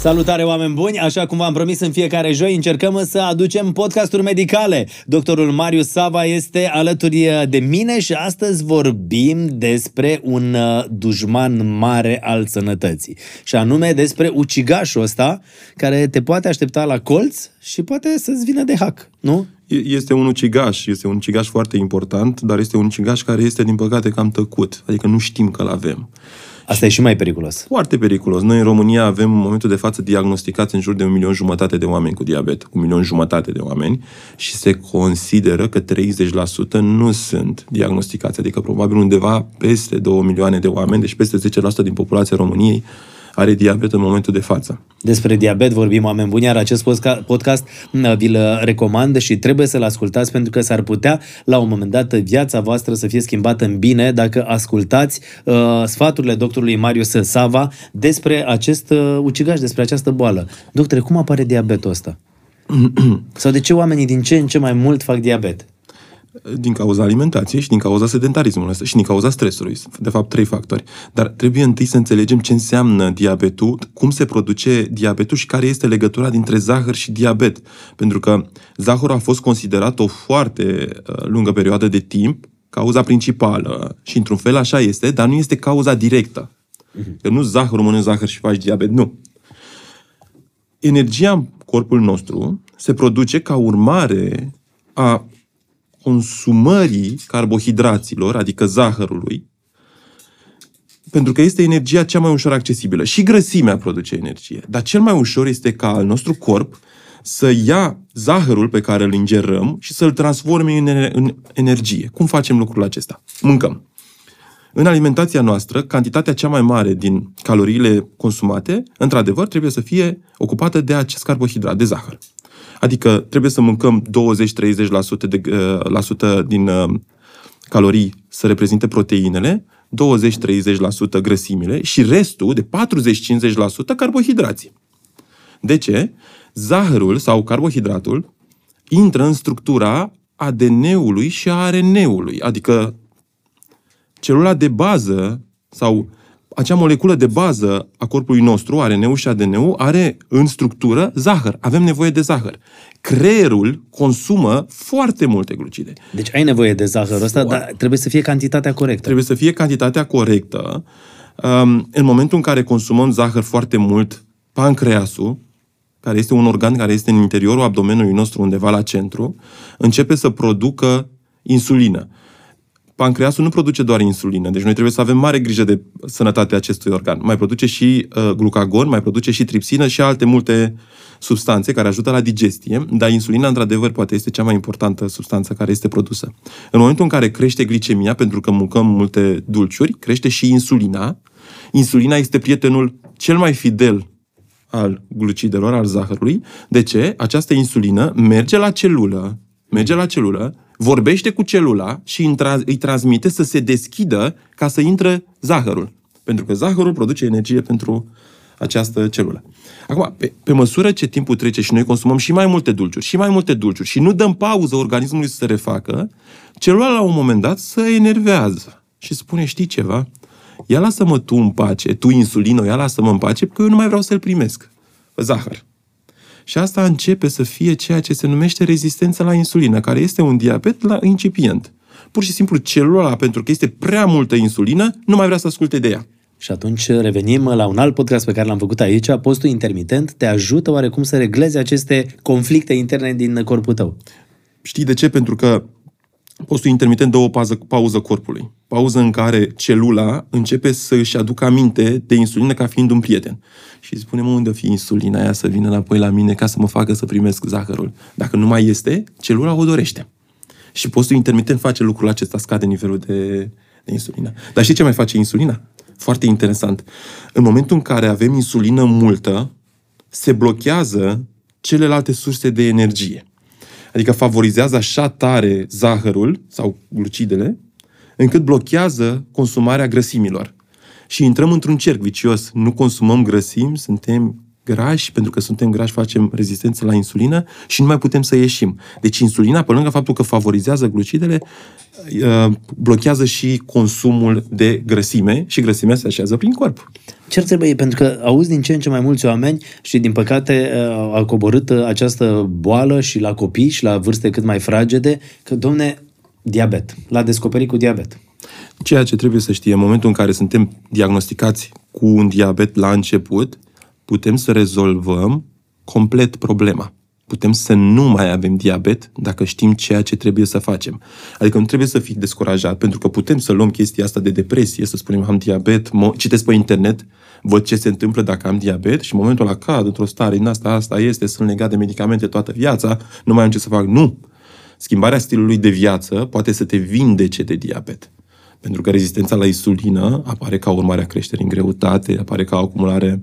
Salutare oameni buni! Așa cum v-am promis în fiecare joi, încercăm să aducem podcasturi medicale. Doctorul Marius Sava este alături de mine și astăzi vorbim despre un uh, dușman mare al sănătății. Și anume despre ucigașul ăsta care te poate aștepta la colț și poate să-ți vină de hack, nu? Este un ucigaș, este un ucigaș foarte important, dar este un ucigaș care este, din păcate, cam tăcut. Adică nu știm că-l avem. Asta e și mai periculos. Foarte periculos. Noi în România avem în momentul de față diagnosticați în jur de un milion jumătate de oameni cu diabet, cu un milion jumătate de oameni și se consideră că 30% nu sunt diagnosticați, adică probabil undeva peste 2 milioane de oameni, deci peste 10% din populația României are diabet în momentul de față. Despre diabet vorbim, oameni buni, iar acest podcast vi-l recomand și trebuie să-l ascultați pentru că s-ar putea la un moment dat viața voastră să fie schimbată în bine dacă ascultați uh, sfaturile doctorului Marius Sava despre acest uh, ucigaș, despre această boală. Doctore, cum apare diabetul ăsta? Sau de ce oamenii din ce în ce mai mult fac diabet? Din cauza alimentației și din cauza sedentarismului ăsta și din cauza stresului. De fapt, trei factori. Dar trebuie întâi să înțelegem ce înseamnă diabetul, cum se produce diabetul și care este legătura dintre zahăr și diabet. Pentru că zahărul a fost considerat o foarte uh, lungă perioadă de timp cauza principală și într-un fel așa este, dar nu este cauza directă. Că nu zahărul mănânci zahăr și faci diabet, nu. Energia în corpul nostru se produce ca urmare a consumării carbohidraților, adică zahărului, pentru că este energia cea mai ușor accesibilă. Și grăsimea produce energie. Dar cel mai ușor este ca al nostru corp să ia zahărul pe care îl ingerăm și să-l transforme în, în energie. Cum facem lucrul acesta? Mâncăm. În alimentația noastră, cantitatea cea mai mare din caloriile consumate, într-adevăr, trebuie să fie ocupată de acest carbohidrat, de zahăr. Adică trebuie să mâncăm 20-30% de, uh, la sută din uh, calorii să reprezinte proteinele, 20-30% grăsimile și restul de 40-50% carbohidrații. De ce? Zahărul sau carbohidratul intră în structura ADN-ului și a RNA-ului, adică celula de bază sau acea moleculă de bază a corpului nostru, RNA-ul și ADN-ul, are în structură zahăr. Avem nevoie de zahăr. Creierul consumă foarte multe glucide. Deci ai nevoie de zahărul ăsta, dar trebuie să fie cantitatea corectă. Trebuie să fie cantitatea corectă. Um, în momentul în care consumăm zahăr foarte mult, pancreasul, care este un organ care este în interiorul abdomenului nostru, undeva la centru, începe să producă insulină pancreasul nu produce doar insulină, deci noi trebuie să avem mare grijă de sănătatea acestui organ. Mai produce și uh, glucagon, mai produce și tripsină și alte multe substanțe care ajută la digestie, dar insulina, într-adevăr, poate este cea mai importantă substanță care este produsă. În momentul în care crește glicemia, pentru că mâncăm multe dulciuri, crește și insulina. Insulina este prietenul cel mai fidel al glucidelor, al zahărului. De ce? Această insulină merge la celulă, merge la celulă, vorbește cu celula și îi transmite să se deschidă ca să intre zahărul. Pentru că zahărul produce energie pentru această celulă. Acum, pe, pe măsură ce timpul trece și noi consumăm și mai multe dulciuri, și mai multe dulciuri, și nu dăm pauză organismului să se refacă, celula la un moment dat se enervează și spune, știi ceva? Ia lasă-mă tu în pace, tu insulină, ia lasă-mă în pace, că eu nu mai vreau să-l primesc. Zahăr. Și asta începe să fie ceea ce se numește rezistența la insulină, care este un diabet la incipient. Pur și simplu celula, pentru că este prea multă insulină, nu mai vrea să asculte de ea. Și atunci revenim la un alt podcast pe care l-am făcut aici. Postul intermitent te ajută oarecum să reglezi aceste conflicte interne din corpul tău. Știi de ce? Pentru că postul intermitent dă o pauză, pauză corpului. Pauză în care celula începe să își aducă aminte de insulină ca fiind un prieten. Și spune, mă, unde o fi insulina aia să vină înapoi la mine ca să mă facă să primesc zahărul? Dacă nu mai este, celula o dorește. Și postul intermitent face lucrul acesta, scade nivelul de, de insulină. Dar știi ce mai face insulina? Foarte interesant. În momentul în care avem insulină multă, se blochează celelalte surse de energie. Adică favorizează așa tare zahărul sau glucidele, încât blochează consumarea grăsimilor. Și intrăm într-un cerc vicios. Nu consumăm grăsimi, suntem grași, pentru că suntem grași, facem rezistență la insulină și nu mai putem să ieșim. Deci insulina, pe lângă faptul că favorizează glucidele, uh, blochează și consumul de grăsime și grăsimea se așează prin corp. Ce ar trebui? Pentru că auzi din ce în ce mai mulți oameni și din păcate uh, a coborât uh, această boală și la copii și la vârste cât mai fragede, că, domne, diabet. L-a descoperit cu diabet. Ceea ce trebuie să știe, în momentul în care suntem diagnosticați cu un diabet la început, putem să rezolvăm complet problema. Putem să nu mai avem diabet dacă știm ceea ce trebuie să facem. Adică nu trebuie să fii descurajat, pentru că putem să luăm chestia asta de depresie, să spunem am diabet, mă, citesc pe internet, văd ce se întâmplă dacă am diabet și în momentul ăla cad într-o stare, din asta, asta este, sunt legat de medicamente toată viața, nu mai am ce să fac. Nu! Schimbarea stilului de viață poate să te vindece de diabet. Pentru că rezistența la insulină apare ca urmare a creșterii în greutate, apare ca acumulare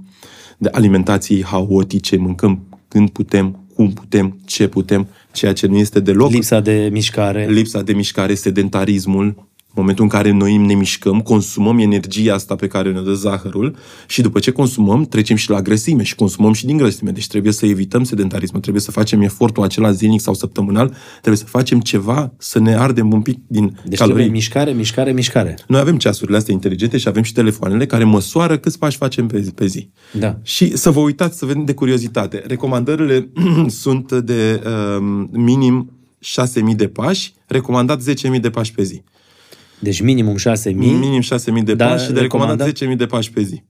de alimentații haotice, mâncăm când putem, cum putem, ce putem, ceea ce nu este deloc. Lipsa de mișcare. Lipsa de mișcare, sedentarismul, momentul în care noi ne mișcăm, consumăm energia asta pe care ne dă zahărul și după ce consumăm, trecem și la grăsime și consumăm și din grăsime. Deci trebuie să evităm sedentarismul, trebuie să facem efortul acela zilnic sau săptămânal, trebuie să facem ceva să ne ardem un pic din Deci calorii. trebuie mișcare, mișcare, mișcare. Noi avem ceasurile astea inteligente și avem și telefoanele care măsoară câți pași facem pe zi. Pe zi. Da. Și să vă uitați, să vedem de curiozitate. Recomandările sunt de um, minim 6.000 de pași, recomandat 10.000 de pași pe zi. Deci minimum 6.000. Minim 6.000 de Da, pași și de recomandat recomandat? 10.000 de pași pe zi.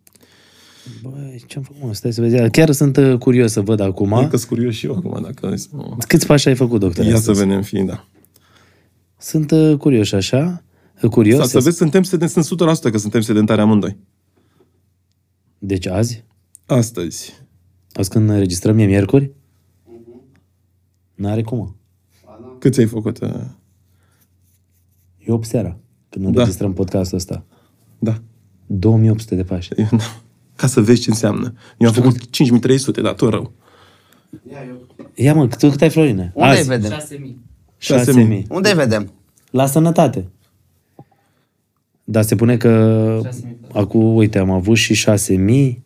Băi, ce-am făcut, mă? Stai să vezi. Chiar sunt uh, curios să văd acum. Cred că sunt curios și eu acum, dacă... Câți pași ai făcut, doctor? Ia să astăzi? vedem, fii, da. Sunt uh, curios așa. Uh, Curios. Să, să vezi, suntem, seden- sunt 100% că suntem sedentari amândoi. Deci azi? Astăzi. Azi când înregistrăm e miercuri? N-are cum. mă. Cât ți-ai făcut? uh? E 8 seara când Da. înregistrăm podcastul ăsta. Da. 2800 de pași. Eu, da. Ca să vezi ce înseamnă. Eu am făcut 5300, dar tot rău. Ia mă, tu cât ai, Florine? Unde îi Azi, vedem? 6000. 6000. Unde îi vedem? La sănătate. Dar se pune că 6.000. acum, uite, am avut și 6000.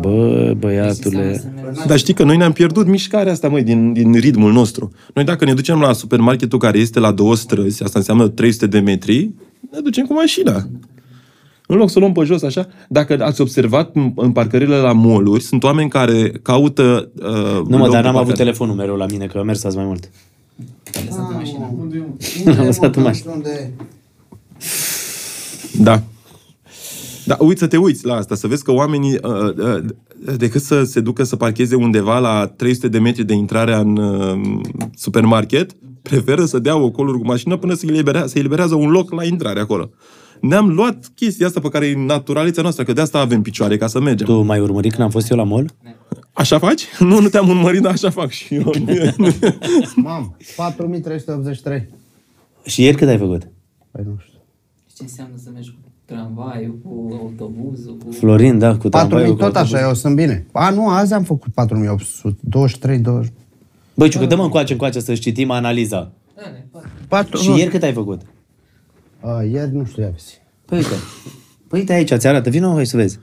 Bă, băiatule. Dar știi că noi ne-am pierdut mișcarea asta, măi, din, din ritmul nostru. Noi dacă ne ducem la supermarketul care este la două străzi, asta înseamnă 300 de metri, ne ducem cu mașina. În loc să o luăm pe jos așa, dacă ați observat în, în parcările la mall sunt oameni care caută... Uh, Nu mă, loc dar de n-am avut parcare. telefonul mereu la mine, că a mers azi mai mult. lăsat mașina. L-am lăsat în mașină. Unde? Da. Da, uite să te uiți la asta, să vezi că oamenii, uh, uh, decât să se ducă să parcheze undeva la 300 de metri de intrare în uh, supermarket, preferă să dea ocoluri cu mașină până se eliberează, se eliberează un loc la intrare acolo. Ne-am luat chestia asta pe care e naturalița noastră, că de asta avem picioare ca să mergem. Tu mai urmărit când am fost eu la mall? Așa faci? Nu, nu te-am urmărit, dar așa fac și eu. Mam, 4383. Și ieri cât ai făcut? Păi nu știu. Ce înseamnă să mergi cu tramvaiul, cu autobuzul, cu... Florin, da, cu 4000 tramvaiul, cu tot autobuz. așa, eu sunt bine. A, nu, azi am făcut 4800, 23, 20. Băi, Ciucă, dă-mă încoace, încoace să citim analiza. Da, ne, poate. 4, Și ieri cât ai făcut? A, ieri nu știu, ia vezi. Păi uite. Păi uite aici, ți arată. Vino hai să vezi.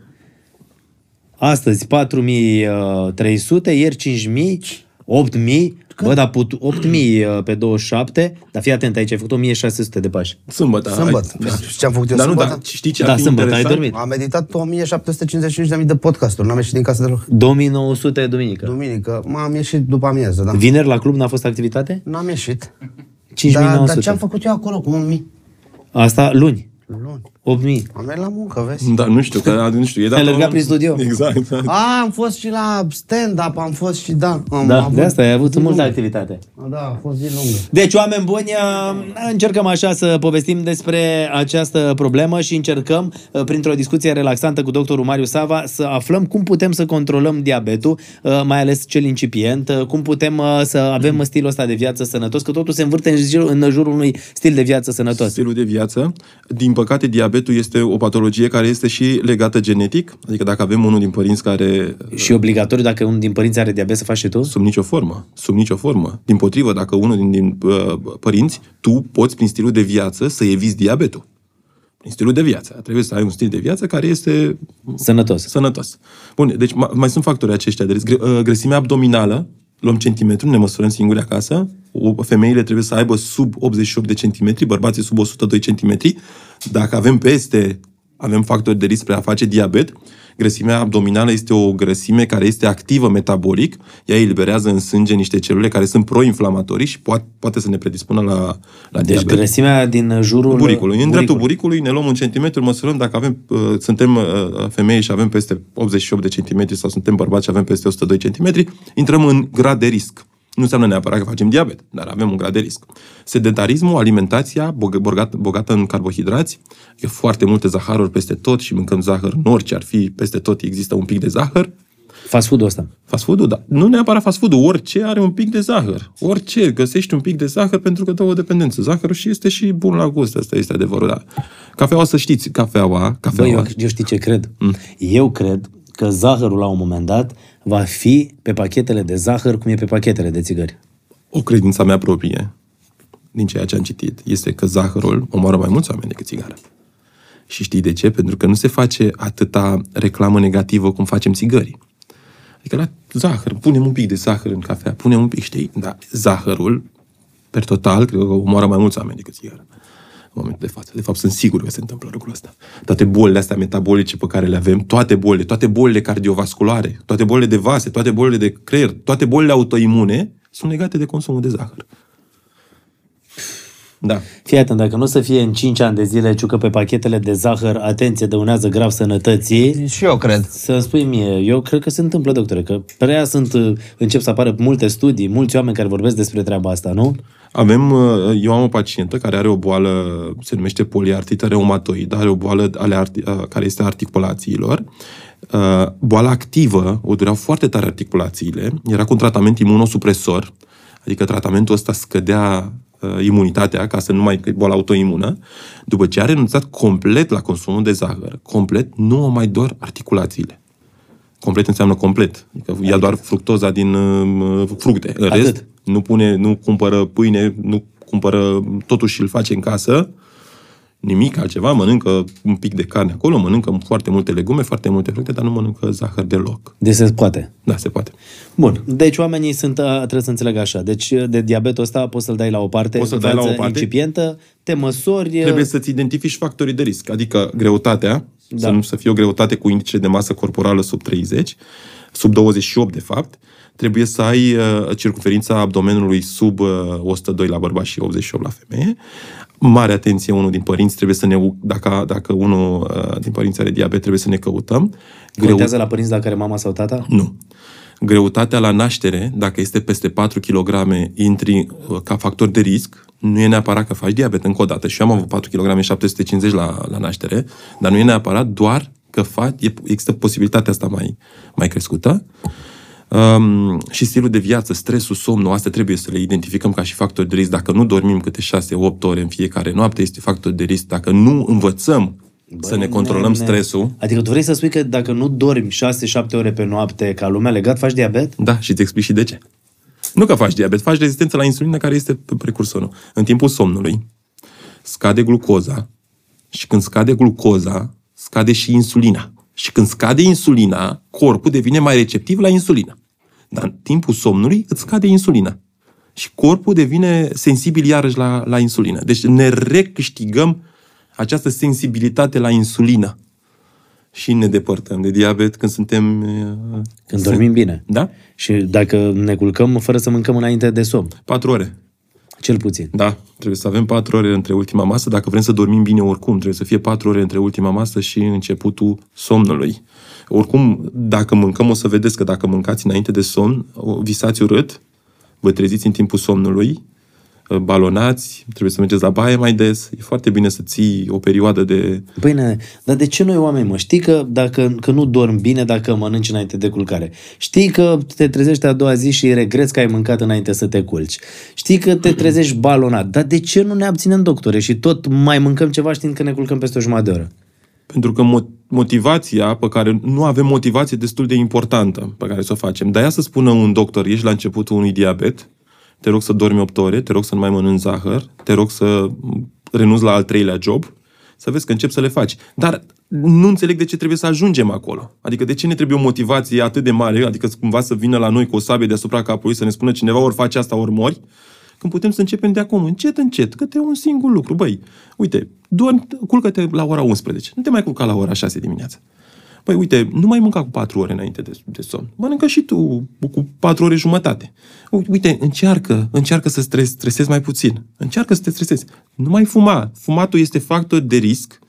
Astăzi 4300, ieri 5000, 8000. Bă, dar put 8000 uh, pe 27, dar fii atent aici, ai făcut 1600 de pași. Sâmbătă. Sâmbătă. ai- Da. Știi ce am făcut eu Dar nu, sâmbătă? dar știi ce Da, ar fi sâmbătă, ai interesant? dormit. Am meditat 1755.000 de podcasturi, n-am ieșit din casă deloc. 2900 duminică. Duminică, m-am ieșit după amiază, da. Vineri la club n-a fost activitate? N-am ieșit. 5900. Dar, dar ce am făcut eu acolo cu 1000? Asta luni. Luni. 8000. Am mers la muncă, vezi? Da, nu știu, că nu știu. E dat Ai alergat o- prin studio. Exact. da. A, am fost și la stand-up, am fost și da. Am Da, avut de asta ai avut zi multă lungă. activitate. Da, a fost zi lungă. Deci, oameni buni, uh, încercăm așa să povestim despre această problemă și încercăm, uh, printr-o discuție relaxantă cu doctorul Mariu Sava, să aflăm cum putem să controlăm diabetul, uh, mai ales cel incipient, uh, cum putem uh, să avem stilul ăsta de viață sănătos, că totul se învârte în jur- în jurul unui stil de viață sănătos. Stilul de viață. Din păcate, diabetul este o patologie care este și legată genetic. Adică dacă avem unul din părinți care Și obligatoriu, dacă unul din părinți are diabet, să faci și tu? sub nicio formă, sub nicio formă. Din potrivă, dacă unul din, din uh, părinți, tu poți prin stilul de viață să eviți diabetul. Prin stilul de viață. Trebuie să ai un stil de viață care este Sănătos. sănătos. Bun, deci ma- mai sunt factorii aceștia de risc. Gre- uh, Grăsimea abdominală, luăm centimetru, ne măsurăm singuri acasă. O- Femeile trebuie să aibă sub 88 de centimetri, bărbații sub 102 centimetri. Dacă avem peste, avem factori de risc spre a face diabet. Grăsimea abdominală este o grăsime care este activă metabolic. Ea eliberează în sânge niște celule care sunt proinflamatorii și poate, poate să ne predispună la, la Deci diabet grăsimea din jurul buricului. În dreptul buricului ne luăm un centimetru, măsurăm dacă avem, uh, suntem uh, femei și avem peste 88 de centimetri sau suntem bărbați și avem peste 102 centimetri, intrăm în grad de risc. Nu înseamnă neapărat că facem diabet, dar avem un grad de risc. Sedentarismul, alimentația bog- bogată, bogată în carbohidrați, e foarte multe zaharuri peste tot și mâncăm zahăr în orice ar fi, peste tot există un pic de zahăr. Fast food-ul ăsta. Fast food-ul, da. Nu neapărat fast food-ul, orice are un pic de zahăr. Orice, găsești un pic de zahăr pentru că dă o dependență. Zahărul și este și bun la gust, asta este adevărul, da. Cafeaua, să știți, cafeaua, Băi, cafeaua. eu, eu știi ce cred? Eu cred că zahărul la un moment dat va fi pe pachetele de zahăr cum e pe pachetele de țigări. O credință mea proprie, din ceea ce am citit, este că zahărul omoară mai mulți oameni decât țigara. Și știi de ce? Pentru că nu se face atâta reclamă negativă cum facem țigării. Adică la zahăr, punem un pic de zahăr în cafea, punem un pic, știi? Dar zahărul, per total, cred că omoară mai mulți oameni decât țigara. În momentul de față. De fapt, sunt sigur că se întâmplă lucrul ăsta. Toate bolile astea metabolice pe care le avem, toate bolile, toate bolile cardiovasculare, toate bolile de vase, toate bolile de creier, toate bolile autoimune, sunt legate de consumul de zahăr. Da. Fii atent, dacă nu o să fie în 5 ani de zile, ciucă pe pachetele de zahăr, atenție, dăunează grav sănătății, Și eu cred. să-mi spui mie, eu cred că se întâmplă, doctore, că prea sunt, uh, încep să apară multe studii, mulți oameni care vorbesc despre treaba asta, nu? Avem, uh, eu am o pacientă care are o boală, se numește poliartită reumatoidă, are o boală ale arti, uh, care este a articulațiilor. Uh, Boala activă, o dureau foarte tare articulațiile, era cu un tratament imunosupresor, adică tratamentul ăsta scădea uh, imunitatea ca să nu mai că e boală autoimună. După ce a renunțat complet la consumul de zahăr, complet, nu o mai dor articulațiile. Complet înseamnă complet. Adică ia doar fructoza din uh, fructe. În Atât. rest, nu pune, nu cumpără pâine, nu cumpără totuși îl face în casă, nimic altceva, mănâncă un pic de carne acolo, mănâncă foarte multe legume, foarte multe fructe, dar nu mănâncă zahăr deloc. Deci se poate. Da, se poate. Bun, deci oamenii sunt, a, trebuie să înțeleg așa, deci de diabetul ăsta poți să-l dai la o parte, Poți să-l dai la o viață parte. incipientă, te măsori, Trebuie să-ți identifici factorii de risc, adică greutatea, Da. da. să nu să fie o greutate cu indice de masă corporală sub 30, sub 28 de fapt, trebuie să ai uh, circunferința abdomenului sub uh, 102 la bărbat și 88 la femeie. Mare atenție, unul din părinți trebuie să ne, dacă, dacă unul uh, din părinți are diabet, trebuie să ne căutăm. contează la părinți dacă are mama sau tata? Nu. Greutatea la naștere, dacă este peste 4 kg, intri uh, ca factor de risc, nu e neapărat că faci diabet încă o dată. Și eu am avut 4 kg 750 la, la naștere, dar nu e neapărat doar că faci, e, există posibilitatea asta mai, mai crescută. Um, și stilul de viață, stresul, somnul, astea trebuie să le identificăm ca și factori de risc. Dacă nu dormim câte 6-8 ore în fiecare noapte, este factor de risc. Dacă nu învățăm Băi, să ne controlăm nene. stresul, Adică tu vrei să spui că dacă nu dormi 6-7 ore pe noapte ca lumea legat, faci diabet? Da, și îți explic și de ce. Nu că faci diabet, faci rezistență la insulină care este pe precursorul. În timpul somnului scade glucoza și când scade glucoza, scade și insulina. Și când scade insulina, corpul devine mai receptiv la insulină. Dar în timpul somnului îți scade insulina. Și corpul devine sensibil iarăși la, la insulină. Deci ne recâștigăm această sensibilitate la insulină. Și ne depărtăm de diabet când suntem... uh, Când dormim bine. Da? Și dacă ne culcăm fără să mâncăm înainte de somn, Patru ore. cel puțin. Da, trebuie să avem patru ore între ultima masă. Dacă vrem să dormim bine oricum, trebuie să fie patru ore între ultima masă și începutul somnului. Oricum, dacă mâncăm, o să vedeți că dacă mâncați înainte de somn, o- visați urât, vă treziți în timpul somnului, balonați, trebuie să mergeți la baie mai des. E foarte bine să ții o perioadă de... Păi, nene, dar de ce noi oameni, mă? Știi că, dacă, că nu dormi bine dacă mănânci înainte de culcare. Știi că te trezești a doua zi și regreți că ai mâncat înainte să te culci. Știi că te trezești balonat. Dar de ce nu ne abținem, doctore? Și tot mai mâncăm ceva știind că ne culcăm peste o jumătate de oră. Pentru că mo- motivația pe care nu avem motivație destul de importantă pe care să o facem. De aia să spună un doctor, ești la începutul unui diabet, te rog să dormi 8 ore, te rog să nu mai mănânci zahăr, te rog să renunți la al treilea job, Să vezi că încep să le faci. Dar nu înțeleg de ce trebuie să ajungem acolo. Adică de ce ne trebuie o motivație atât de mare, adică cumva să vină la noi cu o sabie deasupra capului, să ne spună cineva ori face asta, ori mori, când putem să începem de acum, încet, încet, câte un singur lucru. Băi, uite, dormi, culcă-te la ora 11. Nu te mai culca la ora 6 dimineața. Păi uite, nu mai mânca cu 4 ore înainte de, de somn. Mănâncă și tu cu 4 ore jumătate. Uite, încearcă, încearcă să stres, stresezi mai puțin. Încearcă să te stresezi. Nu mai fuma. Fumatul este factor de risc,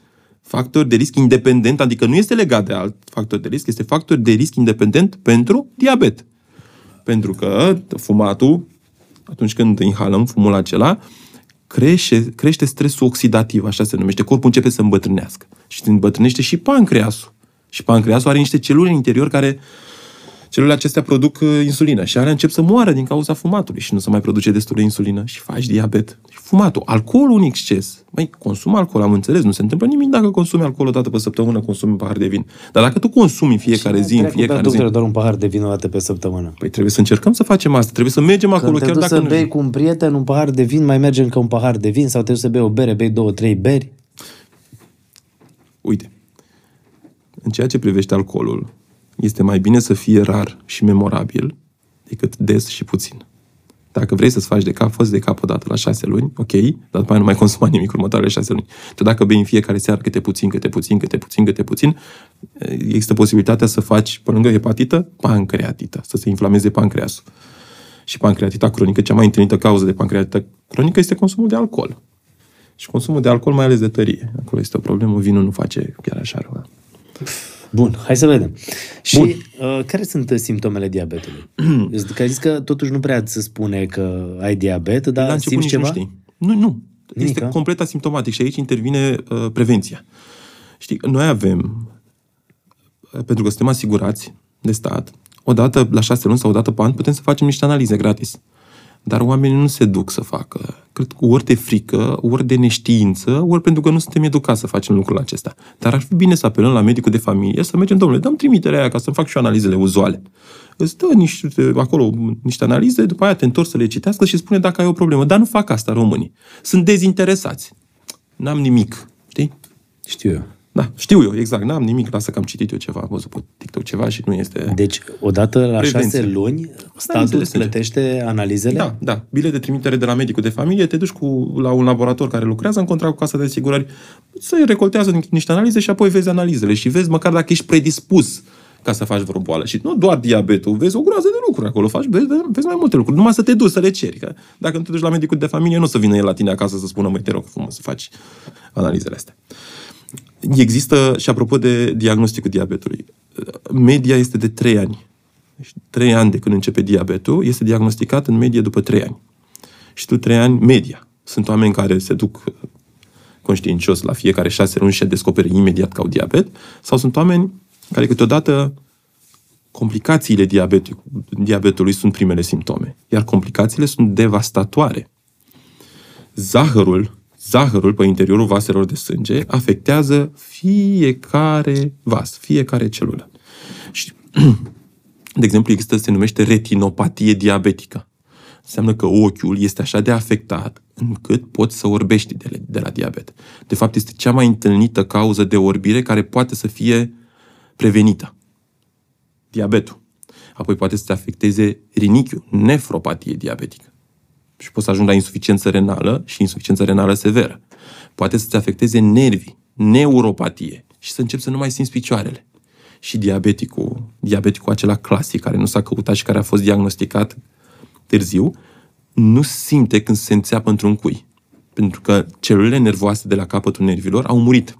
factor de risc independent, adică nu este legat de alt factor de risc, este factor de risc independent pentru diabet. Pentru că fumatul, atunci când inhalăm fumul acela, crește, crește stresul oxidativ, așa se numește. Corpul începe să îmbătrânească. Și îmbătrânește și pancreasul. Și pancreasul are niște celule în interior care celulele acestea produc uh, insulină și alea încep să moară din cauza fumatului și nu se mai produce destul de insulină și faci diabet. Și fumatul, alcoolul în exces. Mai consum alcool, am înțeles, nu se întâmplă nimic dacă consumi alcool o dată pe săptămână, consumi un pahar de vin. Dar dacă tu consumi în fiecare Cine zi, în fiecare zi... doar un pahar de vin o dată pe săptămână. Păi trebuie să încercăm să facem asta, trebuie să mergem Când acolo te chiar duci dacă să nu... bei cu un prieten un pahar de vin, mai merge încă un pahar de vin sau te duci să bei o bere, bei două, trei beri. Uite, în ceea ce privește alcoolul, este mai bine să fie rar și memorabil decât des și puțin. Dacă vrei să-ți faci de cap, fă de cap o dată la șase luni, ok, dar după aia nu mai consuma nimic următoarele șase luni. Tu dacă bei în fiecare seară câte puțin, câte puțin, câte puțin, câte puțin, există posibilitatea să faci, pe lângă hepatită, pancreatită, să se inflameze pancreasul. Și pancreatita cronică, cea mai întâlnită cauză de pancreatită cronică este consumul de alcool. Și consumul de alcool, mai ales de tărie. Acolo este o problemă, vinul nu face chiar așa rău. Bun, hai să vedem. Și Bun. uh, care sunt uh, simptomele diabetului? că ai zis că totuși nu prea se spune că ai diabet, la dar început simți nici ceva? nu știi. Nu, nu. Nimic, este a? complet asimptomatic și aici intervine uh, prevenția. Știi, noi avem, uh, pentru că suntem asigurați de stat, odată la șase luni sau odată pe an putem să facem niște analize gratis. Dar oamenii nu se duc să facă. Cred că ori de frică, ori de neștiință, ori pentru că nu suntem educați să facem lucrul acesta. Dar ar fi bine să apelăm la medicul de familie, să mergem, domnule, dăm trimiterea aia ca să fac și eu analizele uzuale. Îți dă niște, acolo niște analize, după aia te întorci să le citească și spune dacă ai o problemă. Dar nu fac asta românii. Sunt dezinteresați. N-am nimic. Știi? Știu eu. Da, știu eu, exact. N-am nimic. Lasă că am citit eu ceva, am văzut pe TikTok ceva și nu este... Deci, odată la Prevenție. șase luni, statul Analizele îți sânge. plătește analizele? Da, da. Bile de trimitere de la medicul de familie, te duci cu, la un laborator care lucrează în contract cu casa de asigurări, să recoltează niște analize și apoi vezi analizele și vezi măcar dacă ești predispus ca să faci vreo boală. Și nu doar diabetul, vezi o groază de lucruri acolo, faci, vezi, vezi mai multe lucruri. Numai să te duci, să le ceri. Că dacă nu te duci la medicul de familie, nu o să vină el la tine acasă să spună, măi, te rog frumos să faci analizele astea. Există, și apropo de diagnosticul diabetului, media este de 3 ani. Deci 3 ani de când începe diabetul, este diagnosticat în medie după 3 ani. Și tu 3 ani, media. Sunt oameni care se duc conștiincios la fiecare 6 luni și descoperă imediat că au diabet, sau sunt oameni care câteodată complicațiile diabetului, diabetului sunt primele simptome, iar complicațiile sunt devastatoare. Zahărul, zahărul pe interiorul vaselor de sânge afectează fiecare vas, fiecare celulă. Și, de exemplu, există, se numește retinopatie diabetică. Înseamnă că ochiul este așa de afectat încât poți să orbești de, de la diabet. De fapt, este cea mai întâlnită cauză de orbire care poate să fie prevenită. Diabetul. Apoi poate să te afecteze rinichiul, nefropatie diabetică. Și poți să ajungi la insuficiență renală și insuficiență renală severă. Poate să te afecteze nervii, neuropatie și să începi să nu mai simți picioarele. Și diabeticul, diabeticul acela clasic care nu s-a căutat și care a fost diagnosticat târziu, nu simte când se înțeapă într-un cui. Pentru că celulele nervoase de la capătul nervilor au murit.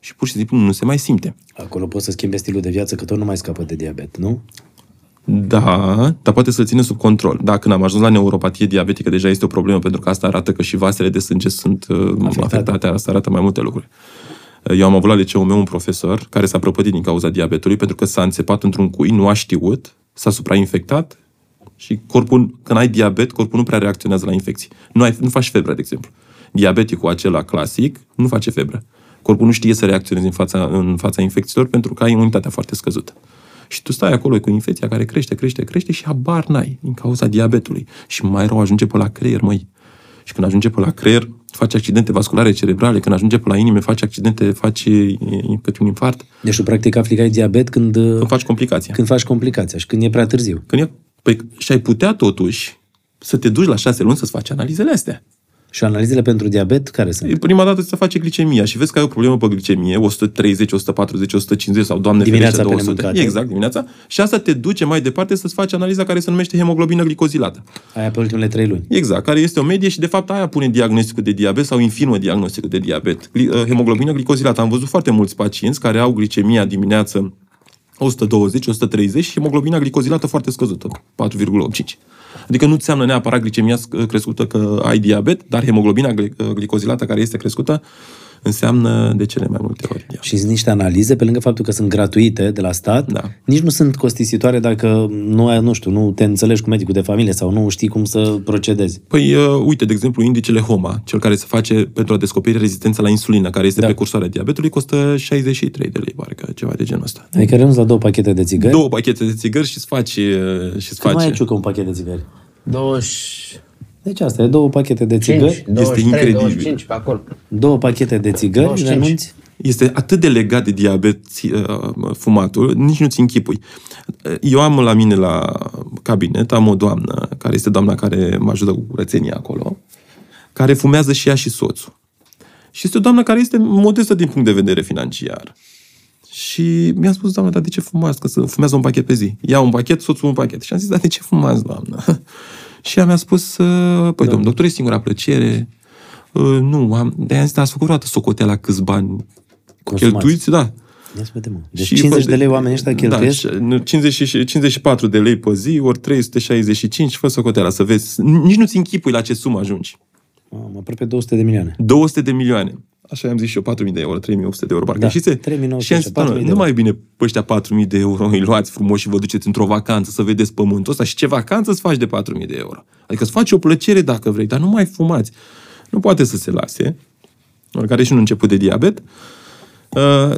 Și pur și simplu nu se mai simte. Acolo poți să schimbi stilul de viață, că tot nu mai scapă de diabet, nu? Da, dar poate să-l țină sub control. Da, când am ajuns la neuropatie diabetică, deja este o problemă, pentru că asta arată că și vasele de sânge sunt uh, afectate. afectate. Asta arată mai multe lucruri. Eu am avut la liceul meu un profesor care s-a prăpădit din cauza diabetului pentru că s-a înțepat într-un cui, nu a știut, s-a suprainfectat și corpul, când ai diabet, corpul nu prea reacționează la infecții. Nu, ai, nu faci febră, de exemplu. Diabeticul acela clasic nu face febră. Corpul nu știe să reacționeze în fața, în fața infecțiilor pentru că ai imunitatea foarte scăzută. Și tu stai acolo cu infecția care crește, crește, crește și habar n-ai din cauza diabetului. Și mai rău ajunge pe la creier, măi. Și când ajunge pe la creier, face accidente vasculare cerebrale, când ajunge pe la inimă, face accidente, face e, câte un infart, Deci tu practic afli că ai diabet când, când faci complicația. când faci complicația și când e prea târziu. Când e, păi, și ai putea totuși să te duci la șase luni să-ți faci analizele astea. Și analizele pentru diabet care sunt? Prima dată ți se face glicemia și vezi că ai o problemă pe glicemie, 130, 140, 150 sau, doamne Dimineața ferește, pe 200. nemâncate. Exact, dimineața. Și asta te duce mai departe să-ți faci analiza care se numește hemoglobină glicozilată. Aia pe ultimele trei luni. Exact, care este o medie și de fapt aia pune diagnosticul de diabet sau infirmă diagnosticul de diabet. Gli- uh, Hemoglobină glicozilată. Am văzut foarte mulți pacienți care au glicemia dimineață 120, 130 și hemoglobina glicozilată foarte scăzută, 4,85. Adică nu înseamnă neapărat glicemia sc- crescută că ai diabet, dar hemoglobina gli- uh, glicozilată care este crescută înseamnă de cele mai multe ori. diabet. Și sunt niște analize, pe lângă faptul că sunt gratuite de la stat, Da. nici nu sunt costisitoare dacă nu, ai, nu știu, nu te înțelegi cu medicul de familie sau nu știi cum să procedezi. Păi, uh, uite, de exemplu, indicele HOMA, cel care se face pentru a descoperi rezistența la insulină, care este Da. da. precursoarea diabetului, costă 63 de lei, parcă, ceva de genul ăsta. Adică renunți la două pachete de țigări? Două pachete de țigări și îți faci... uh, Și îți Cât mai face... ai ciucă un pachet de țigări? 20... Deci asta e două pachete de țigări, 5, 23, incredibil. 25 pe acolo. două pachete de țigări, 25. renunți? Este atât de legat de diabet uh, fumatul, nici nu-ți închipui. Eu am la mine la cabinet, am o doamnă, care este doamna care mă ajută cu curățenia acolo, care fumează și ea și soțul. Și este o doamnă care este modestă din punct de vedere financiar. Și mi-a spus, doamnă, dar de ce fumați? Că să fumează un pachet pe zi. Ia un pachet, soțul un pachet. Și am zis, dar de ce fumați, doamnă? Și ea mi-a spus, uh, păi, domn doctor, e singura plăcere. Uh, nu, am, de aia am zis, dar ați făcut o dată socoteala câți bani Consumați. cheltuiți, da. Ia să vedem. mă. Deci Și 50 fă- de lei oamenii ăștia cheltuiesc? Da, și- 50, și- 54 de lei pe zi, ori 365, fă socoteala să vezi. Nici nu-ți închipui la ce sumă ajungi. Mamă, aproape 200 de milioane. 200 de milioane. Așa am zis și eu, 4.000 de euro, 3.800 de euro, parcă. Da, și se, 3.900, și am zis, 4.000 de doamnă, euro. nu mai bine pe ăștia 4.000 de euro îi luați frumos și vă duceți într-o vacanță să vedeți pământul ăsta și ce vacanță îți faci de 4.000 de euro. Adică îți faci o plăcere dacă vrei, dar nu mai fumați. Nu poate să se lase, care și un început de diabet, Uh,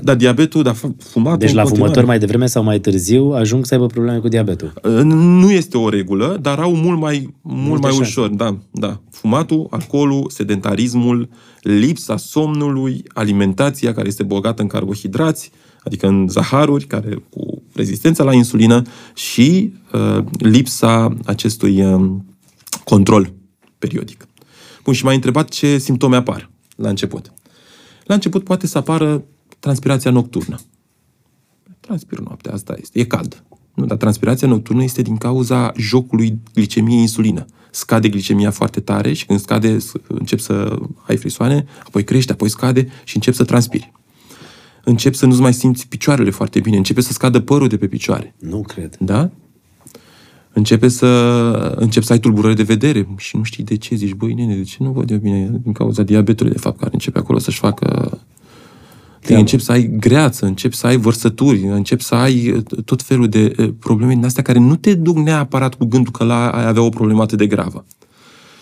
dar diabetul, dar fumatul Deci în la continuare. fumători mai devreme sau mai târziu ajung să aibă probleme cu diabetul. Uh, Nu este o regulă, dar au mult mai, mult Multe mai șanse. ușor. Da, da. Fumatul, alcoolul, sedentarismul, lipsa somnului, alimentația care este bogată în carbohidrați, adică în zaharuri, care cu rezistența la insulină și uh, lipsa acestui uh, control periodic. Bun, și m-ai întrebat ce simptome apar la început. La început poate să apară transpirația nocturnă. Transpir noaptea, asta este. E cald. Nu, dar transpirația nocturnă este din cauza jocului glicemie-insulină. Scade glicemia foarte tare și când scade, s- încep să ai frisoane, apoi crește, apoi scade și încep să transpiri. Încep să nu-ți mai simți picioarele foarte bine, începe să scadă părul de pe picioare. Nu cred. Da? Începe să, încep să ai tulburări de vedere și nu știi de ce. Zici, băi, nene, de ce nu văd eu bine? Din cauza diabetului, de fapt, care începe acolo să-și facă... Treaba. Încep să ai greață, încep să ai vărsături, încep să ai uh, tot felul de uh, probleme din astea care nu te duc neapărat cu gândul că la ai avea o problemă atât de gravă.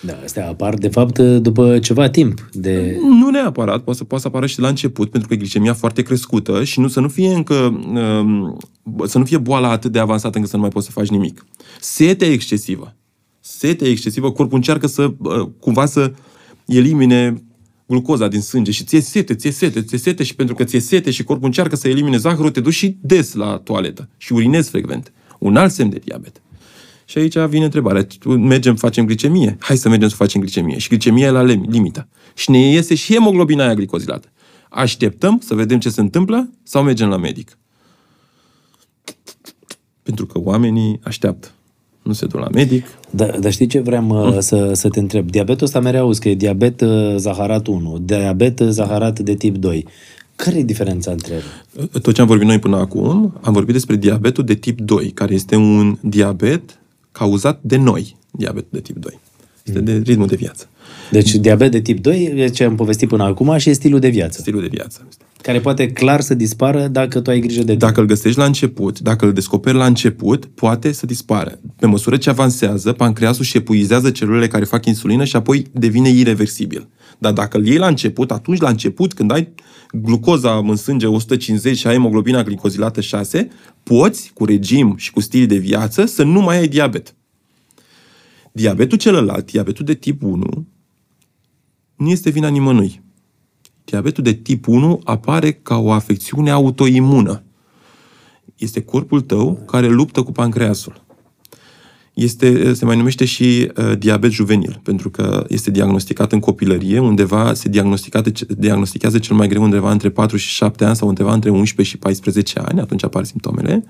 Da, astea apar, de fapt, după ceva timp. De... Nu neapărat, poate să, poate să apară și la început, pentru că e glicemia foarte crescută și nu să nu fie încă, um, să nu fie boala atât de avansată încât să nu mai poți să faci nimic. Setea excesivă. Setea excesivă, corpul încearcă să, uh, cumva să elimine glucoza din sânge și ție sete, ție sete, ție sete și pentru că ție sete și corpul încearcă să elimine zahărul, te duci și des la toaletă și urinezi frecvent. Un alt semn de diabet. Și aici vine întrebarea. Mergem, facem glicemie? Hai să mergem să facem glicemie. Și glicemia e la lim- limită. Și ne iese și hemoglobina aia glicozilată. Așteptăm să vedem ce se întâmplă sau mergem la medic? Pentru că oamenii așteaptă. Nu se duc la medic. Da, dar știi ce vreau mm. să, să te întreb? Diabetul ăsta mereu auzi că e diabet uh, zaharat 1, diabet uh, zaharat de tip 2. Care e diferența între ele? Tot ce am vorbit noi până acum, am vorbit despre diabetul de tip 2, care este un diabet cauzat de noi, diabetul de tip 2. Este de ritmul de viață. Deci diabet de tip 2 e ce am povestit până acum și e stilul de viață, Stilul de viață. Care poate clar să dispară dacă tu ai grijă de tine. Dacă îl găsești la început, dacă îl descoperi la început, poate să dispară. Pe măsură ce avansează, pancreasul și epuizează celulele care fac insulină și apoi devine irreversibil. Dar dacă îl iei la început, atunci la început, când ai glucoza în sânge 150 și ai hemoglobina glicozilată 6, poți, cu regim și cu stil de viață, să nu mai ai diabet. Diabetul celălalt, diabetul de tip 1, nu este vina nimănui. Diabetul de tip 1 apare ca o afecțiune autoimună. Este corpul tău care luptă cu pancreasul. Este, se mai numește și uh, diabet juvenil, pentru că este diagnosticat în copilărie, undeva se diagnostichează cel mai greu undeva între 4 și 7 ani sau undeva între 11 și 14 ani, atunci apar simptomele.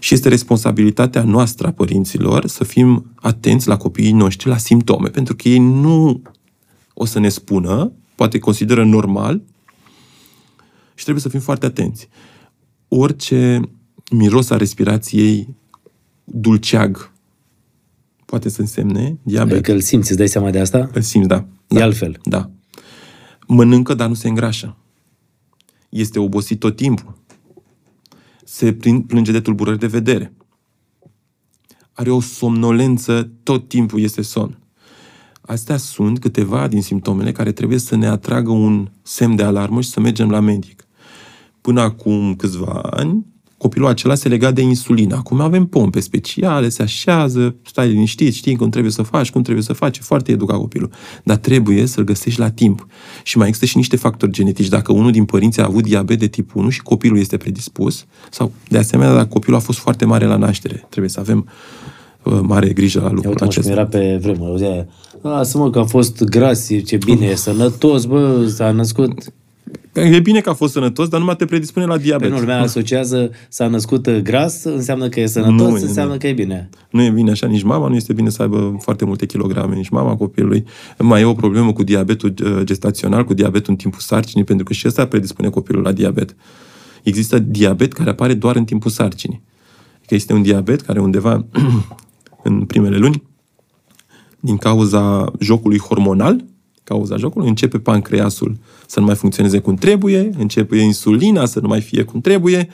Și este responsabilitatea noastră a părinților să fim atenți la copiii noștri la simptome, pentru că ei nu o să ne spună, poate consideră normal și trebuie să fim foarte atenți. Orice miros a respirației dulceag poate să însemne diabet. Adică îl simți, îți dai seama de asta? Îl simți, da. E da. altfel. Da. Mănâncă, dar nu se îngrașă. Este obosit tot timpul. Se plânge de tulburări de vedere. Are o somnolență, tot timpul este somn. Astea sunt câteva din simptomele care trebuie să ne atragă un semn de alarmă și să mergem la medic. Până acum câțiva ani, copilul acela se lega de insulină. Acum avem pompe speciale, se așează, stai liniștit, știi cum trebuie să faci, cum trebuie să faci, foarte educat copilul. Dar trebuie să-l găsești la timp. Și mai există și niște factori genetici. Dacă unul din părinți a avut diabet de tip 1 și copilul este predispus, sau de asemenea dacă copilul a fost foarte mare la naștere, trebuie să avem uh, mare grijă la lucrul Uite, mă, și acesta. era pe vremuri, auzea, lasă mă că a fost gras, ce bine, e sănătos, bă, s-a născut. E bine că a fost sănătos, dar nu te predispune la Pe diabet. nu, lumea asociază, s-a născut uh, gras, înseamnă că e sănătos, Nu, e- înseamnă nu. că e bine. Nu e bine așa, nici mama nu este bine să aibă foarte multe kilograme, nici mama copilului. Mai e o problemă cu diabetul uh, gestațional, cu diabetul în timpul sarcinii, pentru că și ăsta predispune copilul la diabet. Există diabet care apare doar în timpul sarcinii. Că este un diabet care undeva în primele luni, din cauza jocului hormonal, cauza jocului, începe pancreasul să nu mai funcționeze cum trebuie, începe insulina să nu mai fie cum trebuie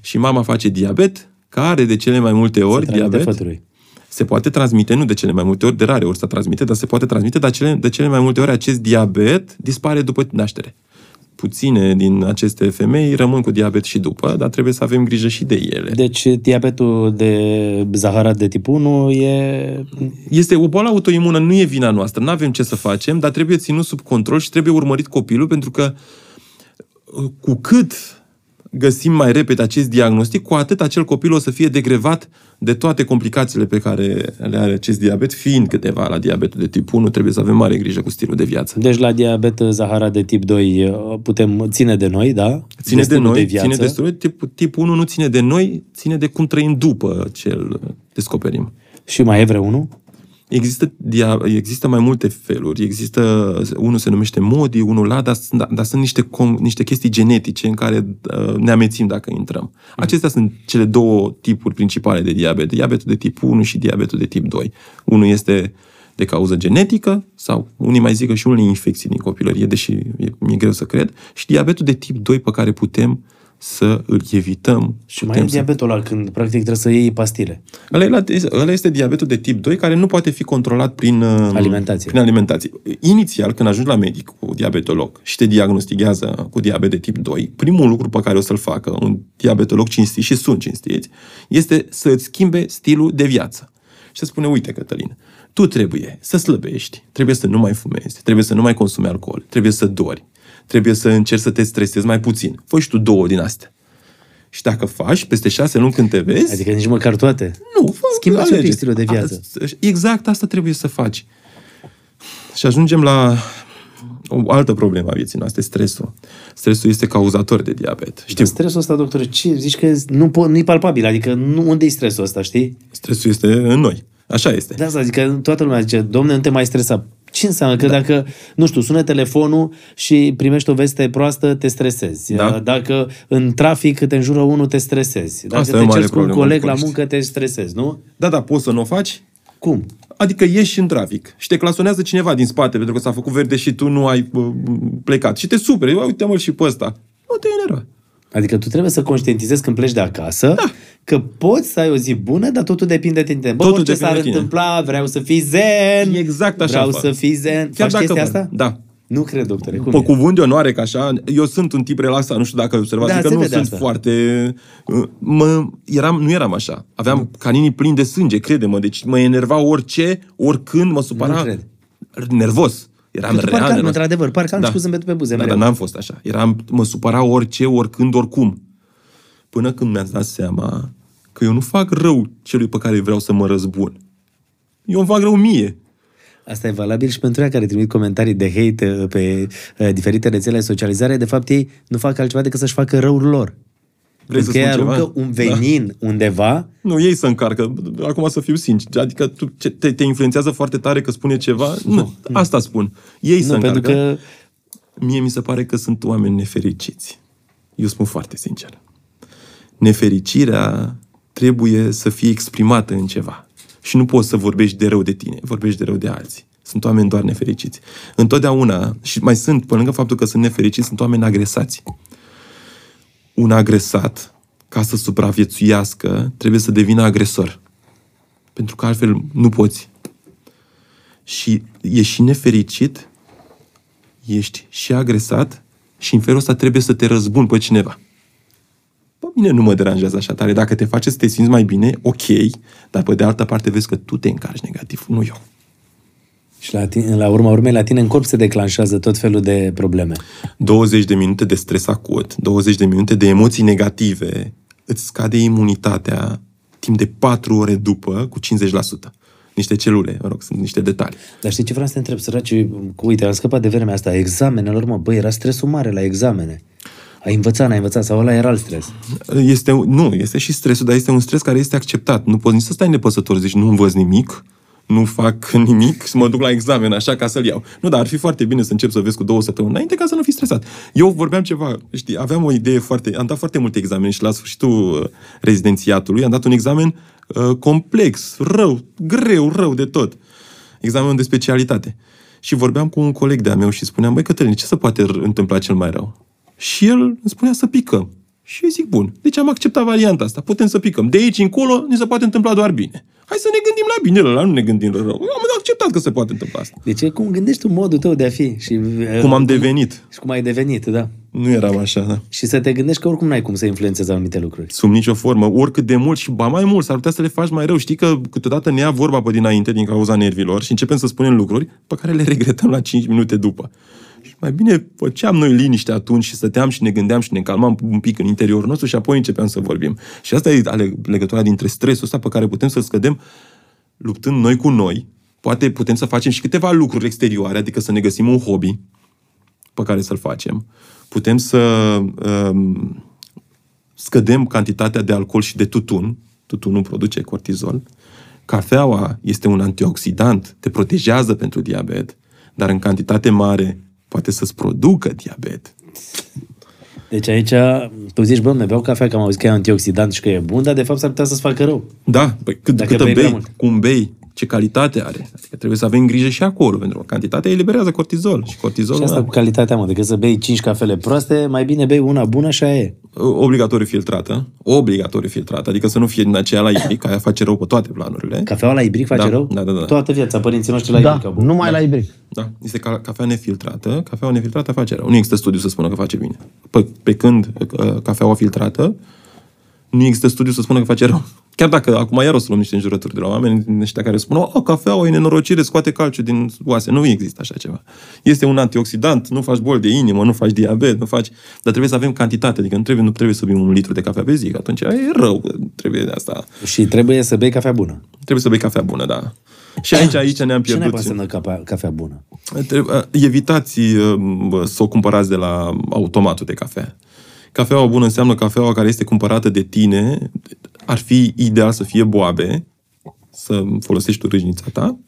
și mama face diabet, care de cele mai multe ori Transmite diabet fătului. se poate transmite, nu de cele mai multe ori, de rare ori se transmite, dar se poate transmite, dar cele, de cele mai multe ori acest diabet dispare după naștere. Puține din aceste femei rămân cu diabet și după, dar trebuie să avem grijă și de ele. Deci diabetul de zaharat de tip 1 e... Este o boală autoimună, nu e vina noastră, nu avem ce să facem, dar trebuie ținut sub control și trebuie urmărit copilul, pentru că uh, cu cât găsim mai repede acest diagnostic, cu atât acel copil o să fie degrevat de toate complicațiile pe care le are acest diabet, fiind câteva la diabetul de tip 1, trebuie să avem mare grijă cu stilul de viață. Deci la diabet zaharat de tip 2 uh, putem ține de noi, da? Ține de, stilul noi, de viață. ține destul, tip, tip 1 nu ține de noi, ține de cum trăim după ce îl descoperim. Și mai e vreunul? Există, dia, există mai multe feluri. Există, unul se numește MODI, unul la, dar, sunt- dar sunt niște, com, niște chestii genetice în care uh, ne amețim dacă intrăm. Acestea sunt cele două tipuri principale de diabet. Diabetul de tip 1 și diabetul de tip 2. Unul este de cauză genetică sau unii mai zic că și unele infecții din copilărie, deși e, mi-e greu să cred, și diabetul de tip 2 pe care putem să îl evităm. Și mai putem e diabetul ăla când practic trebuie să iei pastile. Ăla, e la- ăla este diabetul de tip 2 care nu poate fi controlat prin uh, Alimentație. Prin alimentație. Inițial, când ajungi la medic cu diabetolog și te diagnostichează cu diabet de tip 2, primul lucru pe care o să-l facă un diabetolog cinstit și sunt cinstiți, este să-ți schimbe stilul de viață. Și să spune, uite, Cătălin, tu trebuie să slăbești, trebuie să nu mai fumezi, trebuie să nu mai consumi alcool, trebuie să dori, trebuie să încerci să te stresezi mai puțin. Fă și tu două din astea. Și dacă faci, peste șase luni când te vezi, Adică nici măcar toate. nu, fă, Schimbați un alege. pic stilul de viață. A- Exact asta trebuie să faci. Și ajungem la o altă problemă a vieții noastre, stresul. Stresul este cauzator de diabet. Știu, Stresul ăsta, doctor, ce zici că nu po- nu-i palpabil, adică nu, unde e stresul ăsta, știi? stresul este în noi. Așa este. De asta, adică toată lumea zice, domne, nu te mai stresa. Ce înseamnă? Că da. dacă, nu știu, sună telefonul și primești o veste proastă, te stresezi. Da. Dacă în trafic te înjură unul, te stresezi. Dacă Asta e o te mare cerți cu un problemă în coleg la București. muncă, te stresezi, nu? Da, da, poți să nu o faci, Cum? Adică ieși în trafic și te clasonează cineva din spate pentru că s-a făcut verde și tu nu ai uh, plecat. Și te superi. Uite mă și pe ăsta. Nu te enerva. Adică tu trebuie să conștientizezi când pleci de acasă Da. Că poți să ai o zi bună, dar totul depinde de tine. Bă, Totul orice depinde s-ar de tine. întâmpla, vreau să fii zen. Exact așa Vreau fac. să fii zen. Chiar Faci chestia dacă- asta? Da. Nu cred, doctore. Cum Pe e? cuvânt de onoare că așa, eu sunt un tip relaxat, nu știu dacă ai observat, Da, adică se nu vede sunt asta. foarte... Mă, eram, nu eram așa. Aveam caninii plini de sânge, crede-mă, deci mă enerva orice, oricând, mă supăra. Nu cred. Nervos. Eram Pentru real. parcă am, eram- într-adevăr, parcă am Da. și cu zâmbetul pe buze Da, mereu. dar n-am fost așa. Eram, mă supăra orice, oricând, oricum. Până când mi-am dat seama că eu nu fac rău celui pe care vreau să mă răzbun. Eu îmi fac rău mie. Asta e valabil și pentru ea care trimit comentarii de hate uh, pe uh, diferite rețele de socializare. De fapt, ei nu fac altceva decât să-și facă răul lor. Vrei Pentru să că ei spun ceva? aruncă un venin da. undeva Nu, ei să încarcă. Acum să fiu sincer. Adică tu, ce- te, te influențează foarte tare că spune ceva? Nu, asta spun. Ei să nu, pentru încarcă. că Mie mi se pare că sunt oameni nefericiți. Eu spun foarte sincer. Nefericirea trebuie să fie exprimată în ceva. Și nu poți să vorbești de rău de tine, vorbești de rău de alții. Sunt oameni doar nefericiți. Întotdeauna, și mai sunt, pe lângă faptul că sunt nefericiți, sunt oameni agresați. Un agresat, ca să supraviețuiască, trebuie să devină agresor. Pentru că altfel nu poți. Și ești și nefericit ești și agresat și în felul ăsta trebuie să te răzbuni pe cineva. Pe mine nu mă deranjează așa tare. Dacă te face să te simți mai bine, ok, dar pe de altă parte vezi că tu te încarci negativ, nu eu. și la, tine, la urma urmei, la tine în corp se declanșează tot felul de probleme. 20 de minute de stres acut, 20 de minute de emoții negative, îți scade imunitatea timp de 4 ore după cu 50%. Niște celule, mă rog, sunt niște detalii. Dar știi ce vreau să te întreb, săraci? Uite, am scăpat de vremea asta, examenelor, mă, băi, era stresul mare la examene. Ai învățat, n-ai învățat, sau ăla era alt stres. Este, nu, este și stresul, dar este un stres care este acceptat. Nu poți nici să stai nepăsător, zici nu învăț nimic, nu fac nimic și mă duc la examen așa ca să-l iau. Nu, dar ar fi foarte bine să încep să vezi cu două săptămâni înainte ca să nu fii stresat. Eu vorbeam ceva, știi, aveam o idee foarte... Am dat foarte multe examene și la sfârșitul uh, rezidențiatului am dat un examen uh, complex, rău, greu, rău de tot. Examenul de specialitate. Și vorbeam cu un coleg de-a meu și spuneam, băi Cătălin, ce se poate r- întâmpla cel mai rău? Și el îmi spunea să picăm. Și eu zic, bun, deci am acceptat varianta asta, putem să picăm. De aici încolo ni se poate întâmpla doar bine. Hai să ne gândim la bine, la nu ne gândim la rău. Eu am acceptat că se poate întâmpla asta. Deci e cum gândești tu modul tău de a fi. Și, Cum am devenit. Și cum ai devenit, da. Nu eram așa, da. Și să te gândești că oricum n-ai cum să influențezi anumite lucruri. Sub nicio formă, oricât de mult și ba mai mult, s-ar putea să le faci mai rău. Știi că câteodată ne ia vorba pe dinainte din cauza nervilor și începem să spunem lucruri pe care le regretăm la 5 minute după. Și mai bine făceam noi liniște atunci și stăteam și ne gândeam și ne calmam un pic în interiorul nostru și apoi începeam să vorbim. Și asta e ale- legătura dintre stresul ăsta pe care putem să-l scădem luptând noi cu noi. Poate putem să facem și câteva lucruri exterioare, adică să ne găsim un hobby pe care să-l facem. Putem să um, scădem cantitatea de alcool și de tutun. Tutunul produce cortizol. Cafeaua este un antioxidant, te protejează pentru diabet, dar în cantitate mare poate să-ți producă diabet. Deci aici tu zici, bă, mi beau cafea că am auzit că e antioxidant și că e bun, dar de fapt s-ar putea să-ți facă rău. Da, păi cât, Dacă câtă bei prea bei, mult. cum bei, ce calitate are. Adică trebuie să avem grijă și acolo, pentru că cantitatea eliberează cortizol. Și cortizolul Și asta cu calitatea, mă, decât să bei 5 cafele proaste, mai bine bei una bună și aia e. obligatoriu filtrată, obligatoriu filtrată, adică să nu fie din aceea la ibric, aia face rău pe toate planurile. Cafeaua la ibric face Da, rău? da, da, da. Toată viața părinții noștri la Da, ibric au băut. numai la ibric. Da, este ca cafea nefiltrată. Cafeaua nefiltrată face rău. Nu există studiu să spună că face bine. Pe, pe când uh, cafeaua filtrată, nu există studiu să spună că face rău. Chiar dacă acum iar o să luăm niște înjurături de la oameni, din ăștia care spun, oh, cafeaua e nenorocire, scoate calciu din oase. Nu există așa ceva. Este un antioxidant, nu faci bol de inimă, nu faci diabet, nu faci... Dar trebuie să avem cantitate, adică nu trebuie, nu trebuie să bem un litru de cafea pe zi, că atunci e rău. Trebuie de asta. Și trebuie să bei cafea bună. Trebuie să bei cafea bună, da. Și aici, aici ne-am Ce pierdut. ne înseamnă cafea, cafea bună? Trebuie- Evitați uh, bă, să o cumpărați de la automatul de cafea. Cafeaua bună înseamnă cafeaua care este cumpărată de tine. Ar fi ideal să fie boabe, să folosești tu râșnița ta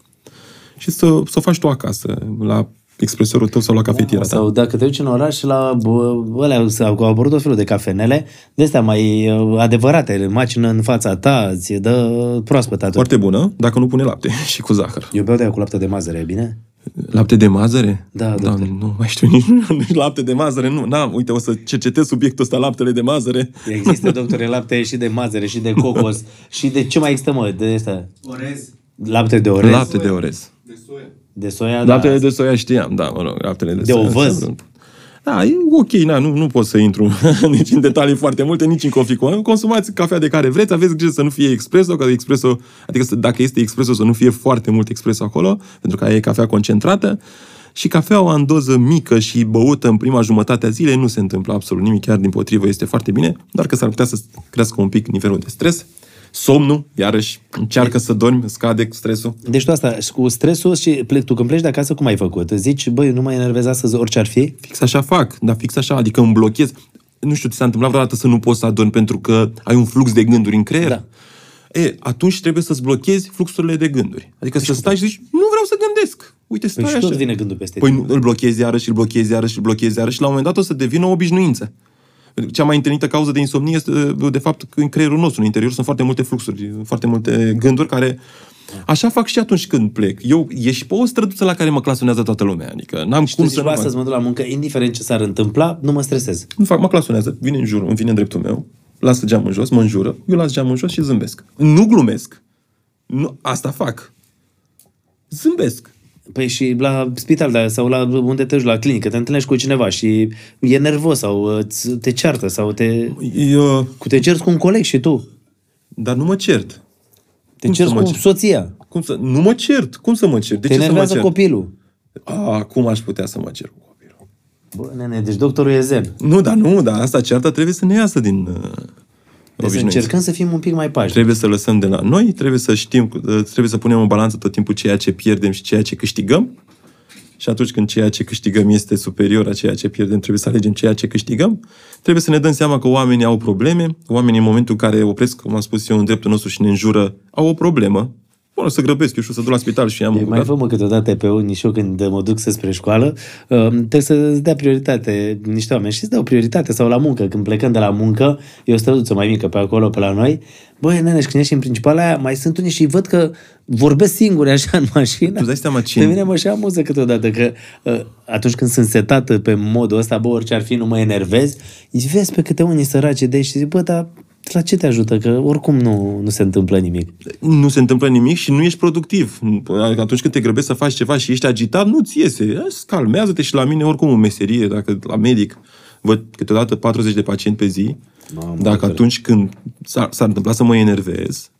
și să, să o faci tu acasă, la expresorul tău sau la cafetiera ta. Sau dacă te duci în oraș la bă, ălea, sau au apărut tot felul de cafenele, de astea mai uh, adevărate, macină în fața ta, ți dă proaspăt atunci. Foarte bună, dacă nu pune lapte și cu zahăr. Eu beau de aia cu lapte de mazăre, e bine? Lapte de mazăre? Da, da doctor. nu mai știu nici, nici lapte de mazăre, nu. N-am, uite, o să cercetez subiectul ăsta, laptele de mazăre. Există, doctore, lapte și de mazăre, și de cocos, și de ce mai există, mă, de asta? Orez. Lapte de orez, Lapte de orez. De soia. De soia, Laptele da. de soia știam, da, mă rog, laptele de, De soia. ovăz. înseamnă- Da, e ok, na, nu, nu pot să intru nici în detalii foarte multe, nici în coffee cu Consumați cafea de care vreți, aveți grijă să nu fie expreso, că expreso, adică să, dacă este expreso să nu fie foarte mult expreso acolo, pentru că aia e cafea concentrată Și cafeaua în doză mică și băută în prima jumătate a zilei nu se întâmplă absolut nimic, chiar din potrivă este foarte bine, doar că s-ar putea să crească un pic nivelul de stres. Somnul, iarăși, încearcă să dormi, scade stresul. Deci tu asta, și cu stresul și plec, tu când pleci de acasă, cum ai făcut? Zici, băi, nu mai enervez astăzi orice ar fi? Fix așa fac, dar fix așa, adică îmi blochez. Nu știu, ți s-a întâmplat vreodată să nu poți să adormi pentru că ai un flux de gânduri în creier? Da. E, atunci trebuie să-ți blochezi fluxurile de gânduri. Adică să stai și zici, nu vreau să gândesc. Uite, stai Păi și așa. tot vine gândul peste Păi tine. nu, îl blochezi iarăși, îl blochezi iarăși, îl blochezi iarăși și la un moment dat o să devină o obișnuință. Pentru că Cea mai întâlnită cauză de insomnie este, de fapt, că în creierul nostru, în interior, sunt foarte multe fluxuri, foarte multe gânduri care... Așa fac și atunci când plec. Eu e și pe o străduță la care mă clasonează toată lumea. Adică n-am Și cum tu să zici, nu bă, mai... astăzi mă duc la muncă, indiferent ce s-ar întâmpla, nu mă stresez. Nu fac, mă clasonează, vine în jur, îmi vine în dreptul meu, lasă geamul în jos, mă înjură, eu las geamul în jos și zâmbesc. Nu glumesc. Nu, asta fac. Zâmbesc. Păi și la spital da, sau la unde te duci, la clinică, te întâlnești cu cineva și e nervos sau uh, ți- te ceartă sau te... Eu, Cu te cerți cu un coleg și tu. dar nu mă cert. Te Cum cerți să cu mă cert? soția. Cum să, nu mă cert. Cum să mă cert? De te ce să mă enervează cert? copilul. A, cum aș putea să mă cer cu copilul? Bă, nene, deci doctorul e zen. Nu, dar nu, dar asta cearta trebuie să ne iasă din uh, Deci să obișnuință. încercăm să fim un pic mai pași. Trebuie să lăsăm de la noi, trebuie să știm, uh, trebuie să punem în balanță tot timpul ceea ce pierdem și ceea ce câștigăm. Și atunci când ceea ce câștigăm este superior a ceea ce pierdem, trebuie să alegem ceea ce câștigăm. Trebuie să ne dăm seama că oamenii au probleme. Oamenii în momentul în care opresc, cum am spus eu, în dreptul nostru și ne înjură, au o problemă. Bun, o să grăbesc, eu știu, să duc la spital și am E, mai bucurat. fă mă câteodată pe unii și eu când mă duc să spre școală, uh, trebuie să-ți dea prioritate niște oameni și îți dau prioritate sau la muncă. Când plecăm de la muncă, e o străduță mai mică pe acolo, pe la noi, băi, nene, și când ești în principal aia, mai sunt unii și văd că vorbesc singuri așa în mașină. Tu îți dai seama Pe cine- mine mă și amuză câteodată că uh, atunci când sunt setată pe modul ăsta, bă, orice ar fi, nu mă enervez, îi vezi pe câte unii săraci de aici și zic, bă, dar la ce te ajută? Că oricum nu, nu se întâmplă nimic. nu se întâmplă nimic și nu ești productiv. Adică Atunci când te grăbești să faci ceva și ești agitat, nu-ți iese. Calmează-te și la mine oricum în meserie, dacă la medic văd câteodată 40 de pacienți pe zi, Mamă, dacă doctor. atunci când s-ar, s-ar întâmpla să mă enervez,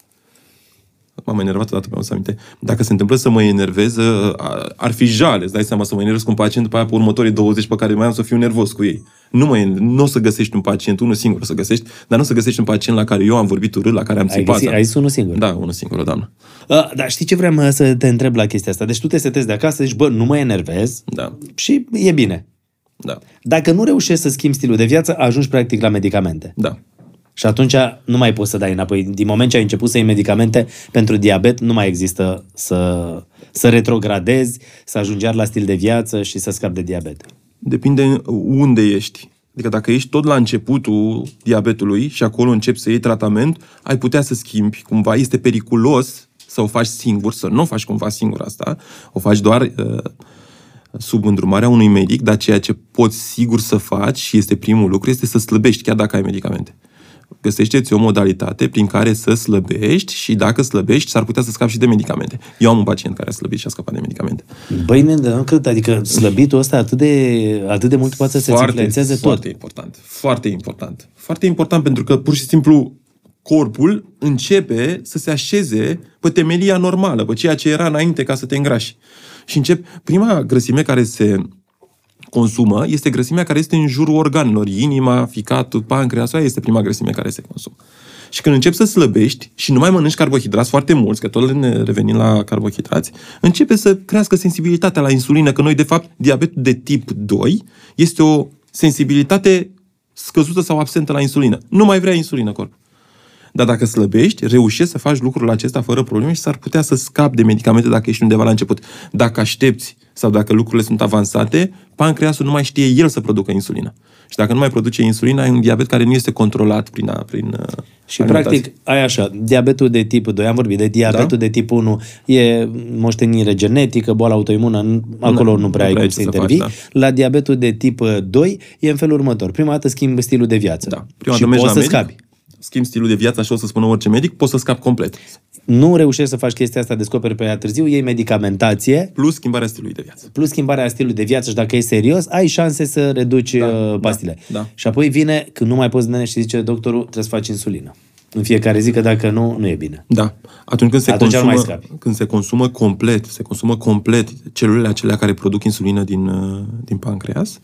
m-am enervat odată pe să aminte, dacă se întâmplă să mă enervez, a- ar fi jale, îți dai seama să mă enervez cu un pacient, după aia pe următorii 20 pe care mai am să fiu nervos cu ei. Nu, mă, nu o să găsești un pacient, unul singur o să găsești, dar nu o să găsești un pacient la care eu am vorbit urât, la care am Ai, țipat. găsit, ai zis unul singur. Da, unul singur, doamnă. A, dar știi ce vreau mă, să te întreb la chestia asta? Deci tu te setezi de acasă, zici, bă, nu mă enervez Da, și e bine. da, Dacă nu reușești să schimbi stilul de viață, ajungi practic la medicamente. da. Și atunci nu mai poți să dai înapoi. Din moment ce ai început să iei medicamente pentru diabet, nu mai există să, să retrogradezi, să ajungi iar la stil de viață și să scapi de diabet. Depinde unde ești. Adică dacă ești tot la începutul diabetului și acolo începi să iei tratament, ai putea să schimbi cumva. Este periculos să o faci singur, să nu o faci cumva singur asta. O faci doar uh, sub îndrumarea unui medic, dar ceea ce poți sigur să faci și este primul lucru este să slăbești, chiar dacă ai medicamente. Găsește-ți o modalitate prin care să slăbești și dacă slăbești, s-ar putea să scapi și de medicamente. Eu am un pacient care a slăbit și a scăpat de medicamente. Băi, men, dar nu cred, adică slăbitul ăsta atât de, atât de mult poate să-ți influențeze tot. Foarte important. Foarte important. Foarte important pentru că pur și simplu corpul începe să se așeze pe temelia normală, pe ceea ce era înainte ca să te îngrași. Și încep, prima grăsime care se consumă este grăsimea care este în jurul organelor. Inima, ficatul, pancreasul, aia este prima grăsime care se consumă. Și când începi să slăbești și nu mai mănânci carbohidrați foarte mulți, că tot ne revenim la carbohidrați, începe să crească sensibilitatea la insulină, că noi, de fapt, diabetul de tip 2 este o sensibilitate scăzută sau absentă la insulină. Nu mai vrea insulină corpul. Dar dacă slăbești, reușești să faci lucrul acesta fără probleme și s-ar putea să scapi de medicamente dacă ești undeva la început. Dacă aștepți sau dacă lucrurile sunt avansate, pancreasul nu mai știe el să producă insulină. Și dacă nu mai produce insulină, ai un diabet care nu este controlat prin, a- prin uh, Și alimentație. practic, ai așa, diabetul de tip 2, am vorbit de diabetul Da. de tip 1, e moștenire genetică, boală autoimună, n- acolo Nu, nu prea nu ai prea cum ai să ce să intervii. faci, La diabetul de tip 2 e în felul următor. Prima dată schimbi stilul de viață. Da. Prima și dată mergi poți la să medic, scapi. Schimbi stilul de viață, așa o să spună orice medic, poți să scapi complet. Nu reușești să faci chestia asta, descoperi pe ea târziu, iei medicamentație, Plus schimbarea stilului de viață. plus schimbarea stilului de viață și dacă e serios, ai șanse să reduci da, pastile. da. Și apoi vine, când nu mai poți nene și zice doctorul, trebuie să faci insulină. în fiecare zi, că dacă nu, nu e bine. Da. Atunci când se, Atunci nu consumă, mai scapi. când se consumă complet, se consumă complet celulele acelea care produc insulină din, uh, din pancreas, uh,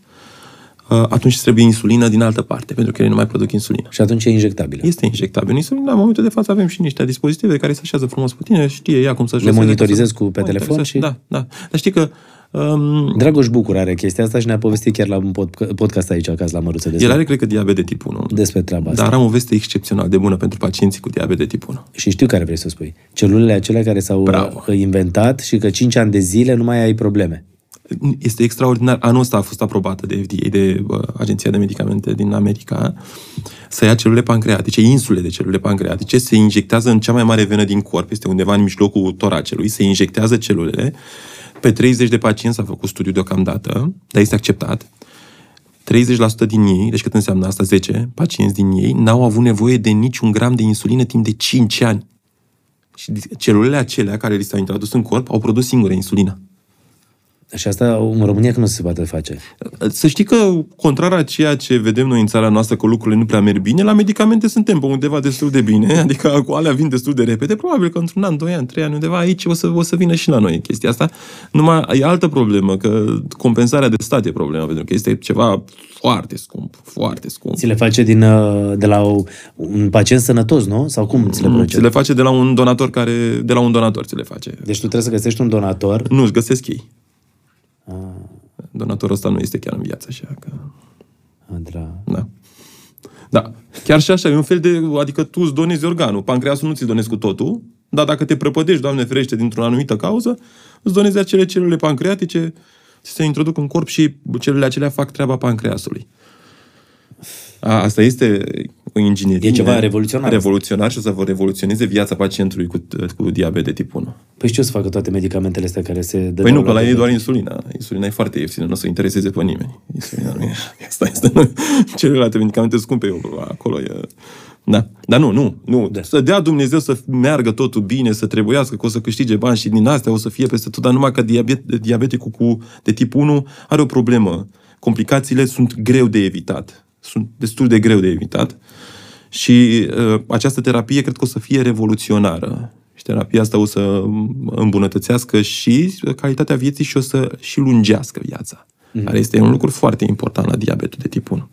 atunci trebuie insulină din altă parte, pentru că ele nu mai produc insulină. Și atunci e injectabilă. Este injectabil insulina. În momentul de față avem și niște dispozitive care se așează frumos pe tine, știe ea cum să Le monitorizezi cu pe telefon și- Da, da. Dar știi că um, Dragoș Bucur are chestia asta și ne-a povestit chiar la un pod- podcast aici acasă la Măruță despre, el are, cred că, diabet de tip 1. despre treaba asta. Dar am o veste excepțional de bună pentru pacienții cu diabet de tip 1. Și știu care vrei să spui. Celulele acelea care s-au Bravo. uh, inventat și că 5 ani de zile nu mai ai probleme. Este extraordinar. Anul ăsta a fost aprobată de FDA, de uh, Agenția de Medicamente din America, să ia celule pancreatice, insule de celule pancreatice, se injectează în cea mai mare venă din corp, este undeva în mijlocul toracelui, se injectează celulele. Pe 30 de pacienți s-a făcut studiu deocamdată, dar este acceptat. 30% din ei, deci cât înseamnă asta, 10 pacienți din ei, n-au avut nevoie de niciun gram de insulină timp de 5 ani. Și celulele acelea care li s-au introdus în corp au produs singure insulină. Și asta în România că nu se poate face. Să știi că, contrar a ceea ce vedem noi în țara noastră, că lucrurile nu prea merg bine, la medicamente suntem pe undeva destul de bine, adică cu alea vin destul de repede, probabil că într-un an, doi ani, trei ani, undeva aici o să, o să vină și la noi chestia asta. Numai e altă problemă, că compensarea de stat e problema, pentru că este ceva foarte scump, foarte scump. Ți le face din, uh, de la o, un pacient sănătos, nu? Sau cum ți le Ți procede? le face de la un donator care, de la un donator ți le face. Deci tu trebuie să găsești un donator. Nu, îți găsesc ei. Donatorul ăsta nu este chiar în viață, așa că... Ah, de la... Da. Da. Chiar și așa, e un fel de... Adică tu îți donezi organul. Pancreasul nu ți-l donezi cu totul, dar dacă te prăpădești, Doamne ferește, dintr-o anumită cauză, îți donezi acele celule pancreatice, ți se introduc în corp și celulele acelea fac treaba pancreasului. A, asta este o inginerie. E ceva revoluționar. Revoluționar și o să vă revoluționeze viața pacientului cu, cu diabet de tip 1. Păi și ce o să facă toate medicamentele astea care se dă Păi nu, că la ei e doar insulina. Insulina e foarte ieftină, nu o să intereseze pe nimeni. Insulina nu e. Asta este. Celelalte medicamente scumpe eu, acolo e... Da. Dar nu, nu, nu. Da. Să dea Dumnezeu să meargă totul bine, să trebuiască, că o să câștige bani și din astea o să fie peste tot, dar numai că diabet, diabeticul cu, de tip 1 are o problemă. Complicațiile sunt greu de evitat. Sunt destul de greu de evitat. Și uh, această terapie cred că o să fie revoluționară. Și terapia asta o să îmbunătățească și calitatea vieții și o să și lungească viața. Mm. Care este un lucru foarte important la diabetul de tip 1.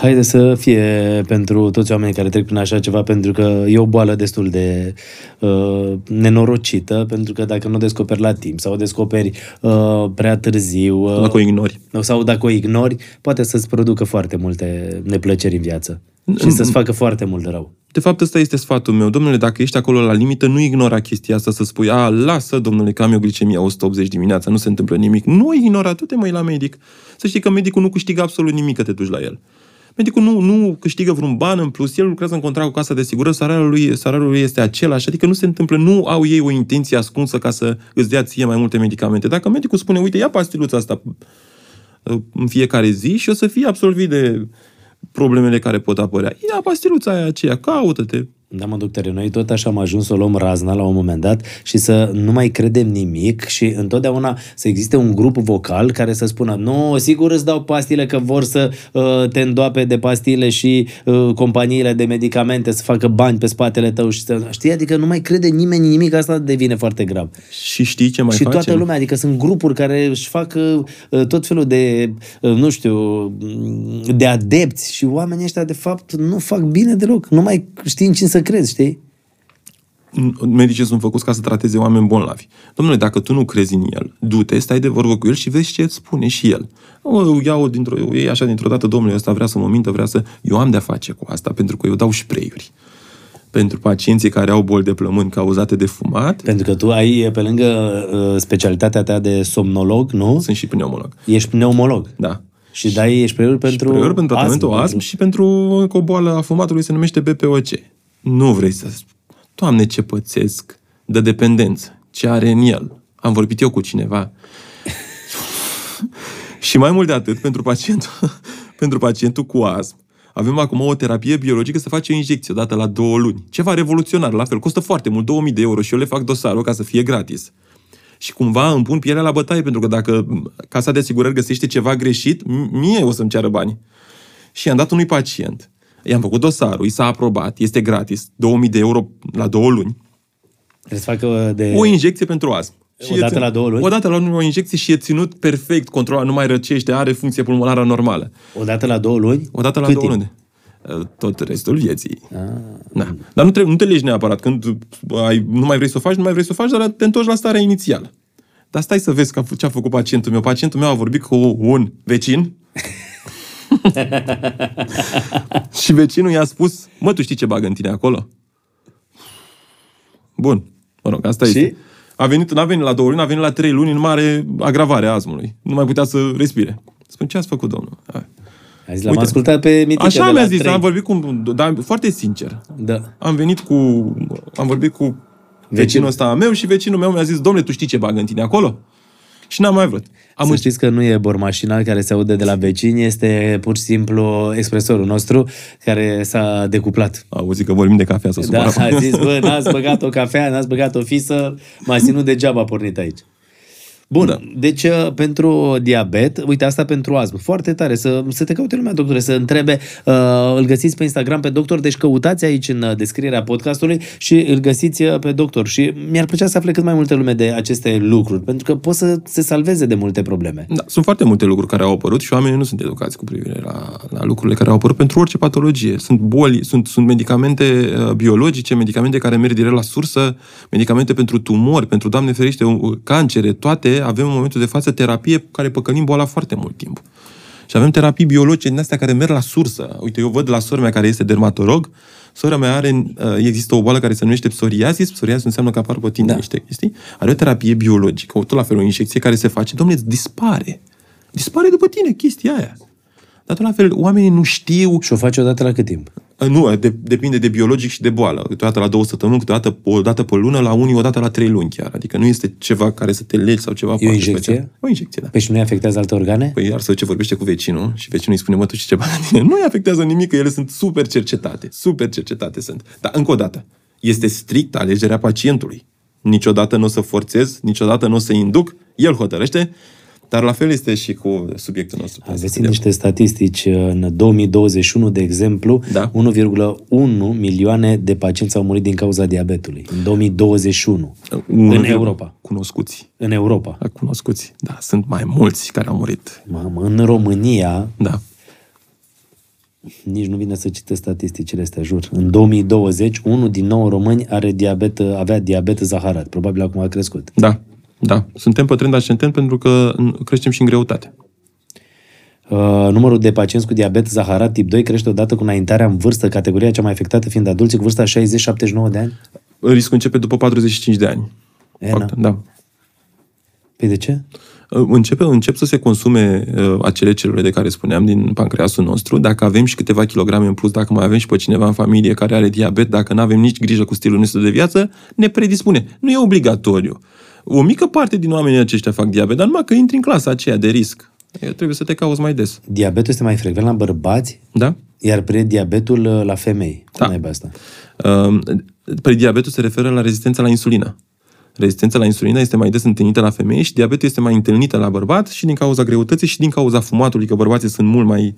Haide să fie pentru toți oamenii care trec prin așa ceva, pentru că e o boală destul de uh, nenorocită, pentru că dacă nu o descoperi la timp sau o descoperi uh, prea târziu uh, Dacă o ignori. sau dacă o ignori, poate să-ți producă foarte multe neplăceri în viață și să-ți facă foarte mult rău. De fapt, ăsta este sfatul meu. Domnule, dacă ești acolo la limită, nu ignora chestia asta să spui, a, lasă, domnule, că am eu glicemia 180 dimineața, nu se întâmplă nimic. Nu ignora, tu te mai la medic. Să știi că medicul nu câștigă absolut nimic că te duci la el. Medicul nu, nu câștigă vreun ban în plus, el lucrează în contract cu casa de asigurări, salariul lui, salariul lui este același, adică nu se întâmplă, nu au ei o intenție ascunsă ca să îți dea ție mai multe medicamente. Dacă medicul spune, uite, ia pastiluța asta uh, în fiecare zi și o să fii absolvit de problemele care pot apărea. Ia pastiluța aia aceea, caută-te. Da, mă, doctore, noi tot așa am ajuns să o luăm razna la un moment dat și să nu mai credem nimic și întotdeauna să existe un grup vocal care să spună nu, sigur îți dau pastile că vor să uh, te îndoape de pastile și uh, companiile de medicamente să facă bani pe spatele tău și să... Știi? Adică nu mai crede nimeni nimic, asta devine foarte grav. Și știi ce mai și facem? toată lumea, adică sunt grupuri care își fac uh, tot felul de, uh, nu știu, mm, de adepți și oamenii ăștia de fapt nu fac bine deloc. Nu mai știi în cine să crezi, știi? medicii sunt făcuți ca să trateze oameni bolnavi. Domnule, dacă tu nu crezi în el, du-te, stai de vorbă cu el și vezi ce îți spune și el. O iau dintr-o, o iei așa dintr-o dată, domnule, ăsta vrea să mă mintă, vrea să... Eu am de-a face cu asta, pentru că eu dau spray-uri. Pentru pacienții care au boli de plămâni cauzate de fumat, Pentru că tu ai, pe lângă uh, specialitatea ta de somnolog, nu? sunt și pneumolog. Ești pneumolog. Da. Și dai spray-uri pentru Spray-uri pentru tratamentul astm, astm și pentru o boală a fumatului se numește BPOC. Nu vrei să... Doamne, ce pățesc de dependență. Ce are în el. Am vorbit eu cu cineva. și mai mult de atât, pentru pacientul, pentru pacientul cu astm, avem acum o terapie biologică să face o injecție odată la două luni. Ceva revoluționar, la fel. Costă foarte mult, 2000 de euro și eu le fac dosarul ca să fie gratis. Și cumva îmi pun pielea la bătaie, pentru că dacă casa de asigurări găsește ceva greșit, m- mie o să-mi ceară bani. Și i-am dat unui pacient. I-am făcut dosarul, i s-a aprobat, este gratis, 2000 de euro la două luni. Trebuie să facă de... O injecție pentru astm. O e dată ținut- la două luni? O dată la luni o injecție și e ținut perfect, controlat, nu mai răcește, are funcție pulmonară normală. O dată la două luni? O dată la Cât două timp? luni. Uh, Tot restul vieții. Da. Dar nu, trebuie, nu te legi neapărat. Când ai, nu mai vrei să o faci, nu mai vrei să o faci, dar te întorci la starea inițială. Dar stai să vezi că a f- ce a făcut pacientul meu. Pacientul meu a vorbit cu un vecin și vecinul i-a spus, mă, tu știi ce bagă în tine acolo? Bun. Mă rog, asta Și? este. A venit, n-a venit la două luni, a venit la trei luni în mare agravare a azmului. Nu mai putea să respire. Spun, ce ați făcut, domnul? Hai. A zis, l-am Uite. ascultat pe Mitică de Așa la mi-a zis, trei. am vorbit cu, dar foarte sincer. Da. Am venit cu, am vorbit cu vecinul ăsta al meu și vecinul meu mi-a zis, domnule, tu știi ce bagă în tine acolo? Și n-am mai vrut. Am Să început. știți că nu e bormașina care se aude de la vecini, este pur și simplu expresorul nostru care s-a decuplat. Auzi că vorbim de cafea să Da, supăra. a zis, bă, n-ați băgat o cafea, n-ați băgat o fisă, m-a ținut degeaba pornit aici. Bun, da. deci uh, pentru diabet, uite asta pentru astm, foarte tare, să, să te caute lumea, doctore, să întrebe, uh, îl găsiți pe Instagram pe doctor, deci căutați aici în uh, descrierea podcastului și îl găsiți uh, pe doctor și mi-ar plăcea să afle cât mai multe lume de aceste lucruri, pentru că pot să se salveze de multe probleme. Da, sunt foarte multe lucruri care au apărut și oamenii nu sunt educați cu privire la, la lucrurile care au apărut pentru orice patologie. Sunt boli, sunt, sunt medicamente uh, biologice, medicamente care merg direct la sursă, medicamente pentru tumori, pentru, Doamne ferește, uh, cancere, toate avem în momentul de față terapie care păcălim boala foarte mult timp. Și avem terapii biologice din astea care merg la sursă. Uite, eu văd la sora mea care este dermatolog, sora mea are, uh, există o boală care se numește psoriasis, psoriasis înseamnă că apar pe tine da. niște chestii, are o terapie biologică, tot la fel o injecție care se face, domnule, îți dispare. Dispare după tine chestia aia. Dar tot la fel, oamenii nu știu, Și o faci odată la cât timp? Uh, nu, de, depinde de biologic și de boală. Câteodată la două săptămâni, câteodată o dată pe lună, la unii o dată la trei luni chiar. Adică nu este ceva care să te legi sau ceva E o foarte injecție? special. O injecție, da. Păi și nu afectează alte organe? Păi iar să ce vorbește cu vecinul și vecinul îi spune, mă, tu știi ce bani tine? Nu îi afectează nimic, că ele sunt super cercetate. Super cercetate sunt. Dar încă o dată, este strict alegerea pacientului. Niciodată nu o să forțez, niciodată nu o să induc, el hotărăște, dar la fel este și cu subiectul nostru. Am găsit niște statistici în 2021, de exemplu, Da. 1,1 milioane de pacienți au murit din cauza diabetului. În 2021. În Europa. Cunoscuți. În Europa. Da, Cunoscuți. Da, sunt mai mulți care au murit. Mamă, în România, Da. nici nu vine să citesc statisticile astea, jur. În 2020, unul din nouă români are diabet, avea diabet zaharat. Probabil acum a crescut. Da. Da. Suntem pe trend ascendent pentru că creștem și în greutate. Uh, numărul de pacienți cu diabet zaharat tip 2 crește odată cu înaintarea în vârstă, categoria cea mai afectată fiind adulții cu vârsta 60-79 de ani. Riscul începe după 45 de ani. E, Fapt, na. da. Păi de ce? Începe, încep să se consume uh, acele celule de care spuneam din pancreasul nostru. Dacă avem și câteva kilograme în plus, dacă mai avem și pe cineva în familie care are diabet, dacă nu avem nici grijă cu stilul nostru de viață, ne predispune. Nu e obligatoriu. O mică parte din oamenii aceștia fac diabet, dar numai că intri în clasa aceea de risc. E, Trebuie să te cauți mai des. Diabetul este mai frecvent la bărbați, Da? iar prediabetul uh, la femei. Cum Da. da. asta? Uh, Prediabetul se referă la rezistența la insulină. Rezistența la insulină este mai des întâlnită la femei și diabetul este mai întâlnită la bărbat și din cauza greutății și din cauza fumatului, că bărbații sunt mult mai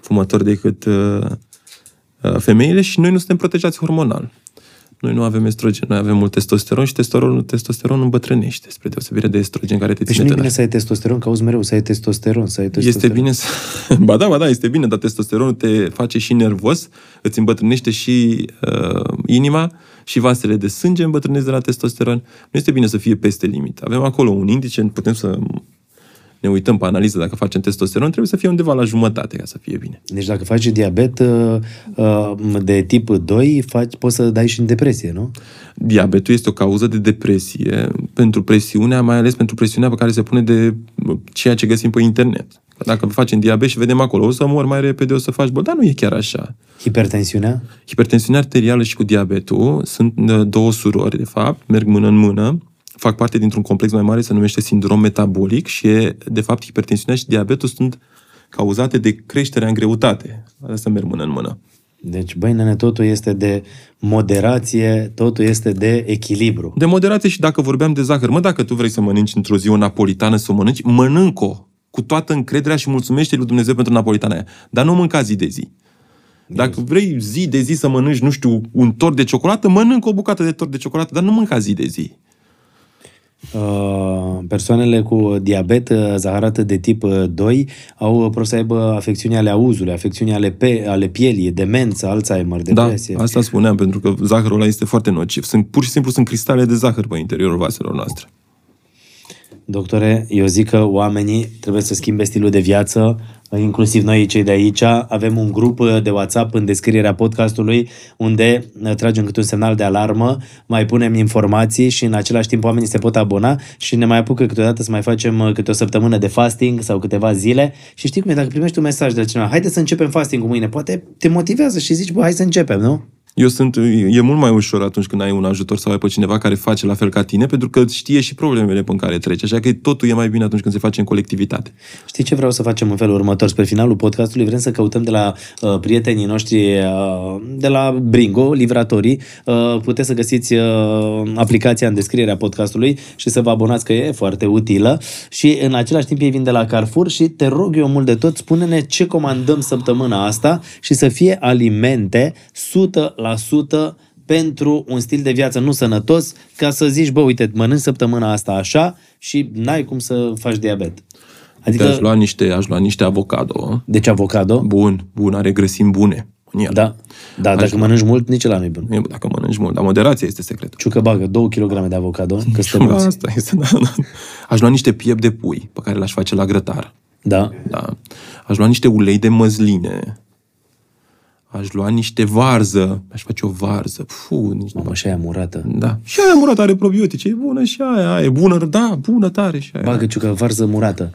fumători decât uh, uh, femeile și noi nu suntem protejați hormonal. Noi nu avem estrogen, noi avem mult testosteron și testosteron, testosteron îmbătrânește, spre deosebire de estrogen care te Deci ține nu e tânăr. bine să ai testosteron, că auzi mereu să ai testosteron, să ai testosteron. Este bine să... Ba da, ba da, este bine, dar testosteronul te face și nervos, îți îmbătrânește și uh, inima și vasele de sânge îmbătrânesc de la testosteron. Nu este bine să fie peste limit. Avem acolo un indice, putem să ne uităm pe analiză dacă facem testosteron, trebuie să fie undeva la jumătate ca să fie bine. Deci dacă faci diabet uh, uh, de tip 2, faci, poți să dai și în depresie, nu? Diabetul este o cauză de depresie pentru presiunea, mai ales pentru presiunea pe care se pune de ceea ce găsim pe internet. Dacă facem diabet și vedem acolo, o să mor mai repede, o să faci bol, dar nu e chiar așa. Hipertensiunea? Hipertensiunea arterială și cu diabetul sunt uh, două surori, de fapt, merg mână în mână, fac parte dintr-un complex mai mare, se numește sindrom metabolic și, e, de fapt, hipertensiunea și diabetul sunt cauzate de creșterea în greutate. Asta merg mână în mână. Deci, băi, nene, totul este de moderație, totul este de echilibru. De moderație și dacă vorbeam de zahăr, mă, dacă tu vrei să mănânci într-o zi o napolitană, să o mănânci, mănânc-o cu toată încrederea și mulțumește lui Dumnezeu pentru napolitana aia. Dar nu mânca zi de zi. Dacă vrei zi de zi să mănânci, nu știu, un tort de ciocolată, mănâncă o bucată de tort de ciocolată, dar nu mânca zi de zi. Uh, persoanele cu diabet uh, zaharat de tip uh, 2 au prost să aibă afecțiuni ale auzului, afecțiuni ale, pe, ale pielii, demență, Alzheimer, Da, depresie. asta spuneam, pentru că zahărul ăla este foarte nociv. Sunt, pur și simplu sunt cristale de zahăr pe interiorul vaselor noastre. Doctore, eu zic că oamenii trebuie să schimbe stilul de viață, inclusiv noi cei de aici. Avem un grup de WhatsApp în descrierea podcastului unde tragem câte un semnal de alarmă, mai punem informații și în același timp oamenii se pot abona și ne mai apucă câteodată să mai facem câte o săptămână de fasting sau câteva zile și știi cum e, dacă primești un mesaj de la cineva, haide să începem fasting mâine, poate te motivează și zici, bă, hai să începem, nu? Eu sunt, e mult mai ușor atunci când ai un ajutor sau ai pe cineva care face la fel ca tine, pentru că știe și problemele pe care trece. Așa că totul e mai bine atunci când se face în colectivitate. Știi ce vreau să facem în felul următor? Spre finalul podcastului vrem să căutăm de la uh, prietenii noștri uh, de la Bringo, livratorii. Uh, puteți să găsiți uh, aplicația în descrierea podcastului și să vă abonați că e foarte utilă. Și în același timp ei vin de la Carrefour și te rog eu mult de tot, spune-ne ce comandăm săptămâna asta și să fie alimente 100% pentru un stil de viață nu sănătos, ca să zici, bă, uite, mănânci săptămâna asta așa și n-ai cum să faci diabet. Adică... Aș lua niște, aș lua niște avocado. Deci avocado? Bun, bun, are grăsimi bune în el. Da, da Aș dacă lua. mănânci mult, nici la nu-i bun. E, Dacă mănânci mult, dar moderația este secretul. Ciucă bagă 2 kg de avocado, că suntem Da, mulți. asta este, da, da. Aș lua niște piept de pui pe care l-aș face la grătar. Da. Da. Aș lua niște ulei de măsline. Aș lua niște varză. Aș face o varză. Fu, nici Mamă, și aia murată. Da. Și aia murat are probiotice. E bună și aia. aia. E bună, da, bună tare și aia. Bagă ciucă varză murată.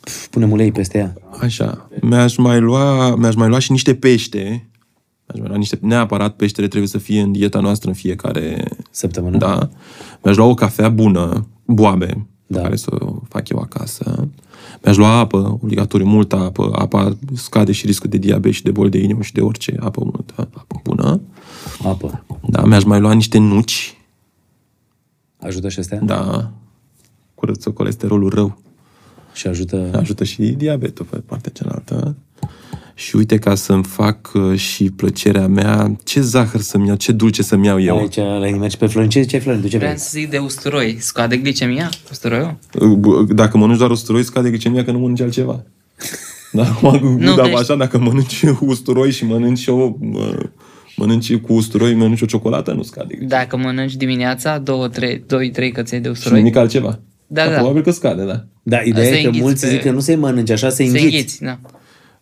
Pf, Punem ulei peste ea. Așa. Mi-aș mai lua, mi-aș mai lua și niște pește. Aș mai lua niște, neapărat peștele trebuie să fie în dieta noastră în fiecare Săptămână? Da. Mi-aș lua o cafea bună, boabe, Da. pe care să o fac eu acasă. Mi-aș lua apă, obligatoriu, multă apă. Apa scade și riscul de diabet și de boli de inimă și de orice apă multă, apă bună. Apă. Da, mi-aș mai lua niște nuci, Ajută și astea? da, curăță colesterolul rău. Și ajută... Ajută și diabetul pe partea cealaltă. Și uite, ca să-mi fac uh, și plăcerea mea, ce zahăr să-mi iau, ce dulce să-mi iau eu. Aici la inimă mergi pe Florin. Ce ziceai, Florin? Tu ce Vreau vrei? să zic de usturoi. Scade glicemia usturoiul? Uh, Dacă mănânci doar usturoi, scade glicemia că nu mănânci altceva. Da, acum, Nu, da, deci- așa, dacă mănânci usturoi și mănânci o, mă, mănânci cu usturoi, mănânci o ciocolată, nu scade glicemia. Dacă mănânci dimineața, două, trei, doi, trei căței de Și usturoi, nimic altceva. Da, da. Probabil că scade, da. Da, ideea Să e că înghiți mulți pe- zic că nu se mănânci așa, se să înghiți. înghiți. Da.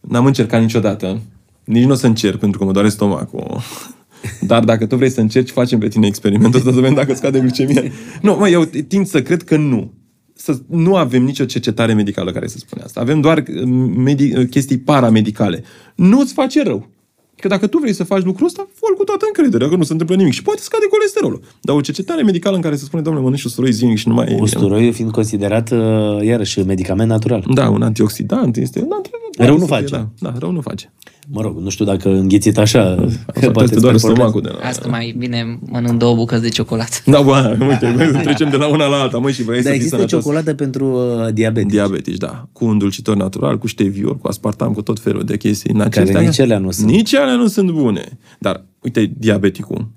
N-am încercat niciodată. Nici nu o să încerc, pentru că mă doare stomacul. Dar dacă tu vrei să încerci, facem pe tine experimentul ăsta să vedem dacă scade glicemia. Nu, mă, eu tind să cred că nu. Să, nu avem nicio cercetare medicală care să spune asta. Avem doar uh, medi- chestii paramedicale. Nu îți face rău. Că dacă tu vrei să faci lucrul ăsta, fă cu toată încrederea, că nu se întâmplă nimic. Și poate scade colesterolul. Dar o cercetare medicală în care se spune, domnule, mănânci usturoi zilnic și nu mai... Usturoiul fiind considerat, uh, iarăși, medicament natural. Da, un antioxidant este... Da, Rău nu să fie, face. Da, da, rău nu face. Mă rog, nu știu dacă înghițit așa, că Asta poate te doare îți performează. stomacul de la... Asta mai bine mănânc două bucăți de ciocolată. Da, bă, uite, băi, trecem de la una la alta, măi, și vrei Dar să fii există sănătos. ciocolată pentru uh, diabetici, Diabetici, da. Cu un dulcitor natural, cu ștevior, cu aspartam, cu tot felul de chestii. În Care acestea, nici alea nu sunt. Nici alea nu sunt bune. Dar, uite, diabeticul.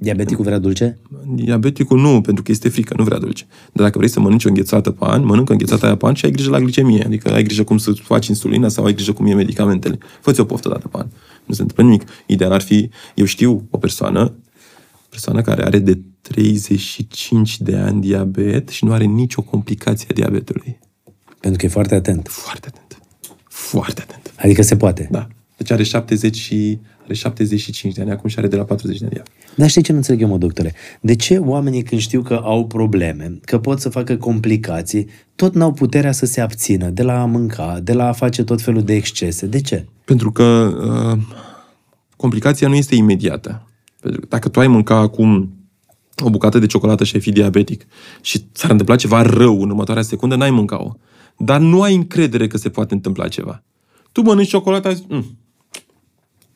Diabeticul vrea dulce? Diabeticul nu, pentru că este frică, nu vrea dulce. Dar dacă vrei să mănânci o înghețată pe an, mănâncă înghețata aia pe an și ai grijă la glicemie. Adică ai grijă cum să faci insulina sau ai grijă cum e medicamentele. Fă-ți o poftă dată pe an. Nu se întâmplă nimic. Ideal ar fi, eu știu o persoană, persoană care are de 35 de ani diabet și nu are nicio complicație a diabetului. Pentru că e foarte atent. Foarte atent. Foarte atent. Adică se poate. Da. Deci are 70 și are 75 de ani acum și are de la 40 de ani. diabet. Dar știi ce nu înțeleg eu, mă, doctore? De ce oamenii când știu că au probleme, că pot să facă complicații, tot n-au puterea să se abțină de la a mânca, de la a face tot felul de excese? De ce? Pentru că uh, complicația nu este imediată. Pentru că dacă tu ai mânca acum o bucată de ciocolată și ai fi diabetic și s-ar întâmpla ceva rău în următoarea secundă, n-ai mânca-o. Dar nu ai încredere că se poate întâmpla ceva. Tu mănânci ciocolata, zici, "Mm,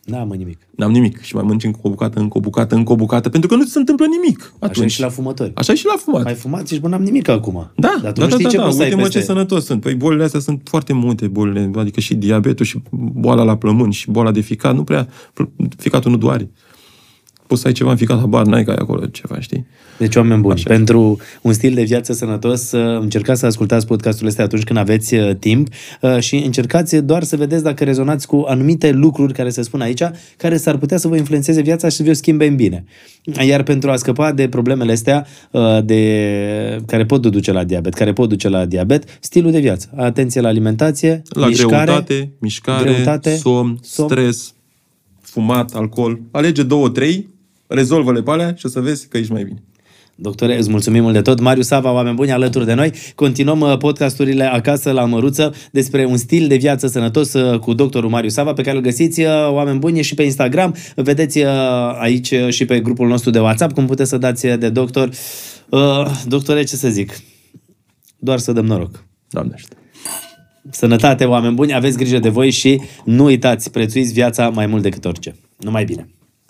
N-am nimic. N-am nimic. Și mai mănânci încă o bucată, încă o bucată, încă o bucată, pentru că nu ți se întâmplă nimic. Așa e Atunci. și la fumători. Așa e și la fumat. Mai fumat și bă, n-am nimic acum. Da, Dar tu da, nu da, știi da, ce da. poți să ai Uite mă peste... ce sănătos sunt. Păi bolile astea sunt foarte multe bolile, adică și diabetul și boala la plămâni și boala de ficat, nu prea, ficatul nu doare. Poți să ai ceva în ficat, habar n-ai că ai acolo ceva, știi? Deci, oameni buni, Așa. pentru un stil de viață sănătos, uh, încercați să ascultați podcasturile astea atunci când aveți uh, timp uh, și încercați doar să vedeți dacă rezonați cu anumite lucruri care se spun aici, care s-ar putea să vă influențeze viața și să vi-o schimbe în bine. Iar pentru a scăpa de problemele astea uh, de, care pot duce la diabet, care pot duce la diabet, stilul de viață. Atenție la alimentație, La mișcare, greutate, mișcare, greutate, somn, somn. stres, fumat, alcool. Alege două, trei, rezolvă-le pe alea și o să vezi că ești mai bine. Doctore, îți mulțumim mult de tot. Marius Sava, oameni buni, alături de noi. Continuăm uh, podcasturile acasă la Măruță despre un stil de viață sănătos uh, cu doctorul Marius Sava, pe care îl găsiți, uh, oameni buni, și pe Instagram. Vedeți uh, aici uh, și pe grupul nostru de WhatsApp cum puteți să dați uh, de doctor. Uh, Doctore, ce să zic? Doar să dăm noroc. Doamne ajută. Sănătate, oameni buni, aveți grijă de voi și nu uitați, prețuiți viața mai mult decât orice. Numai bine!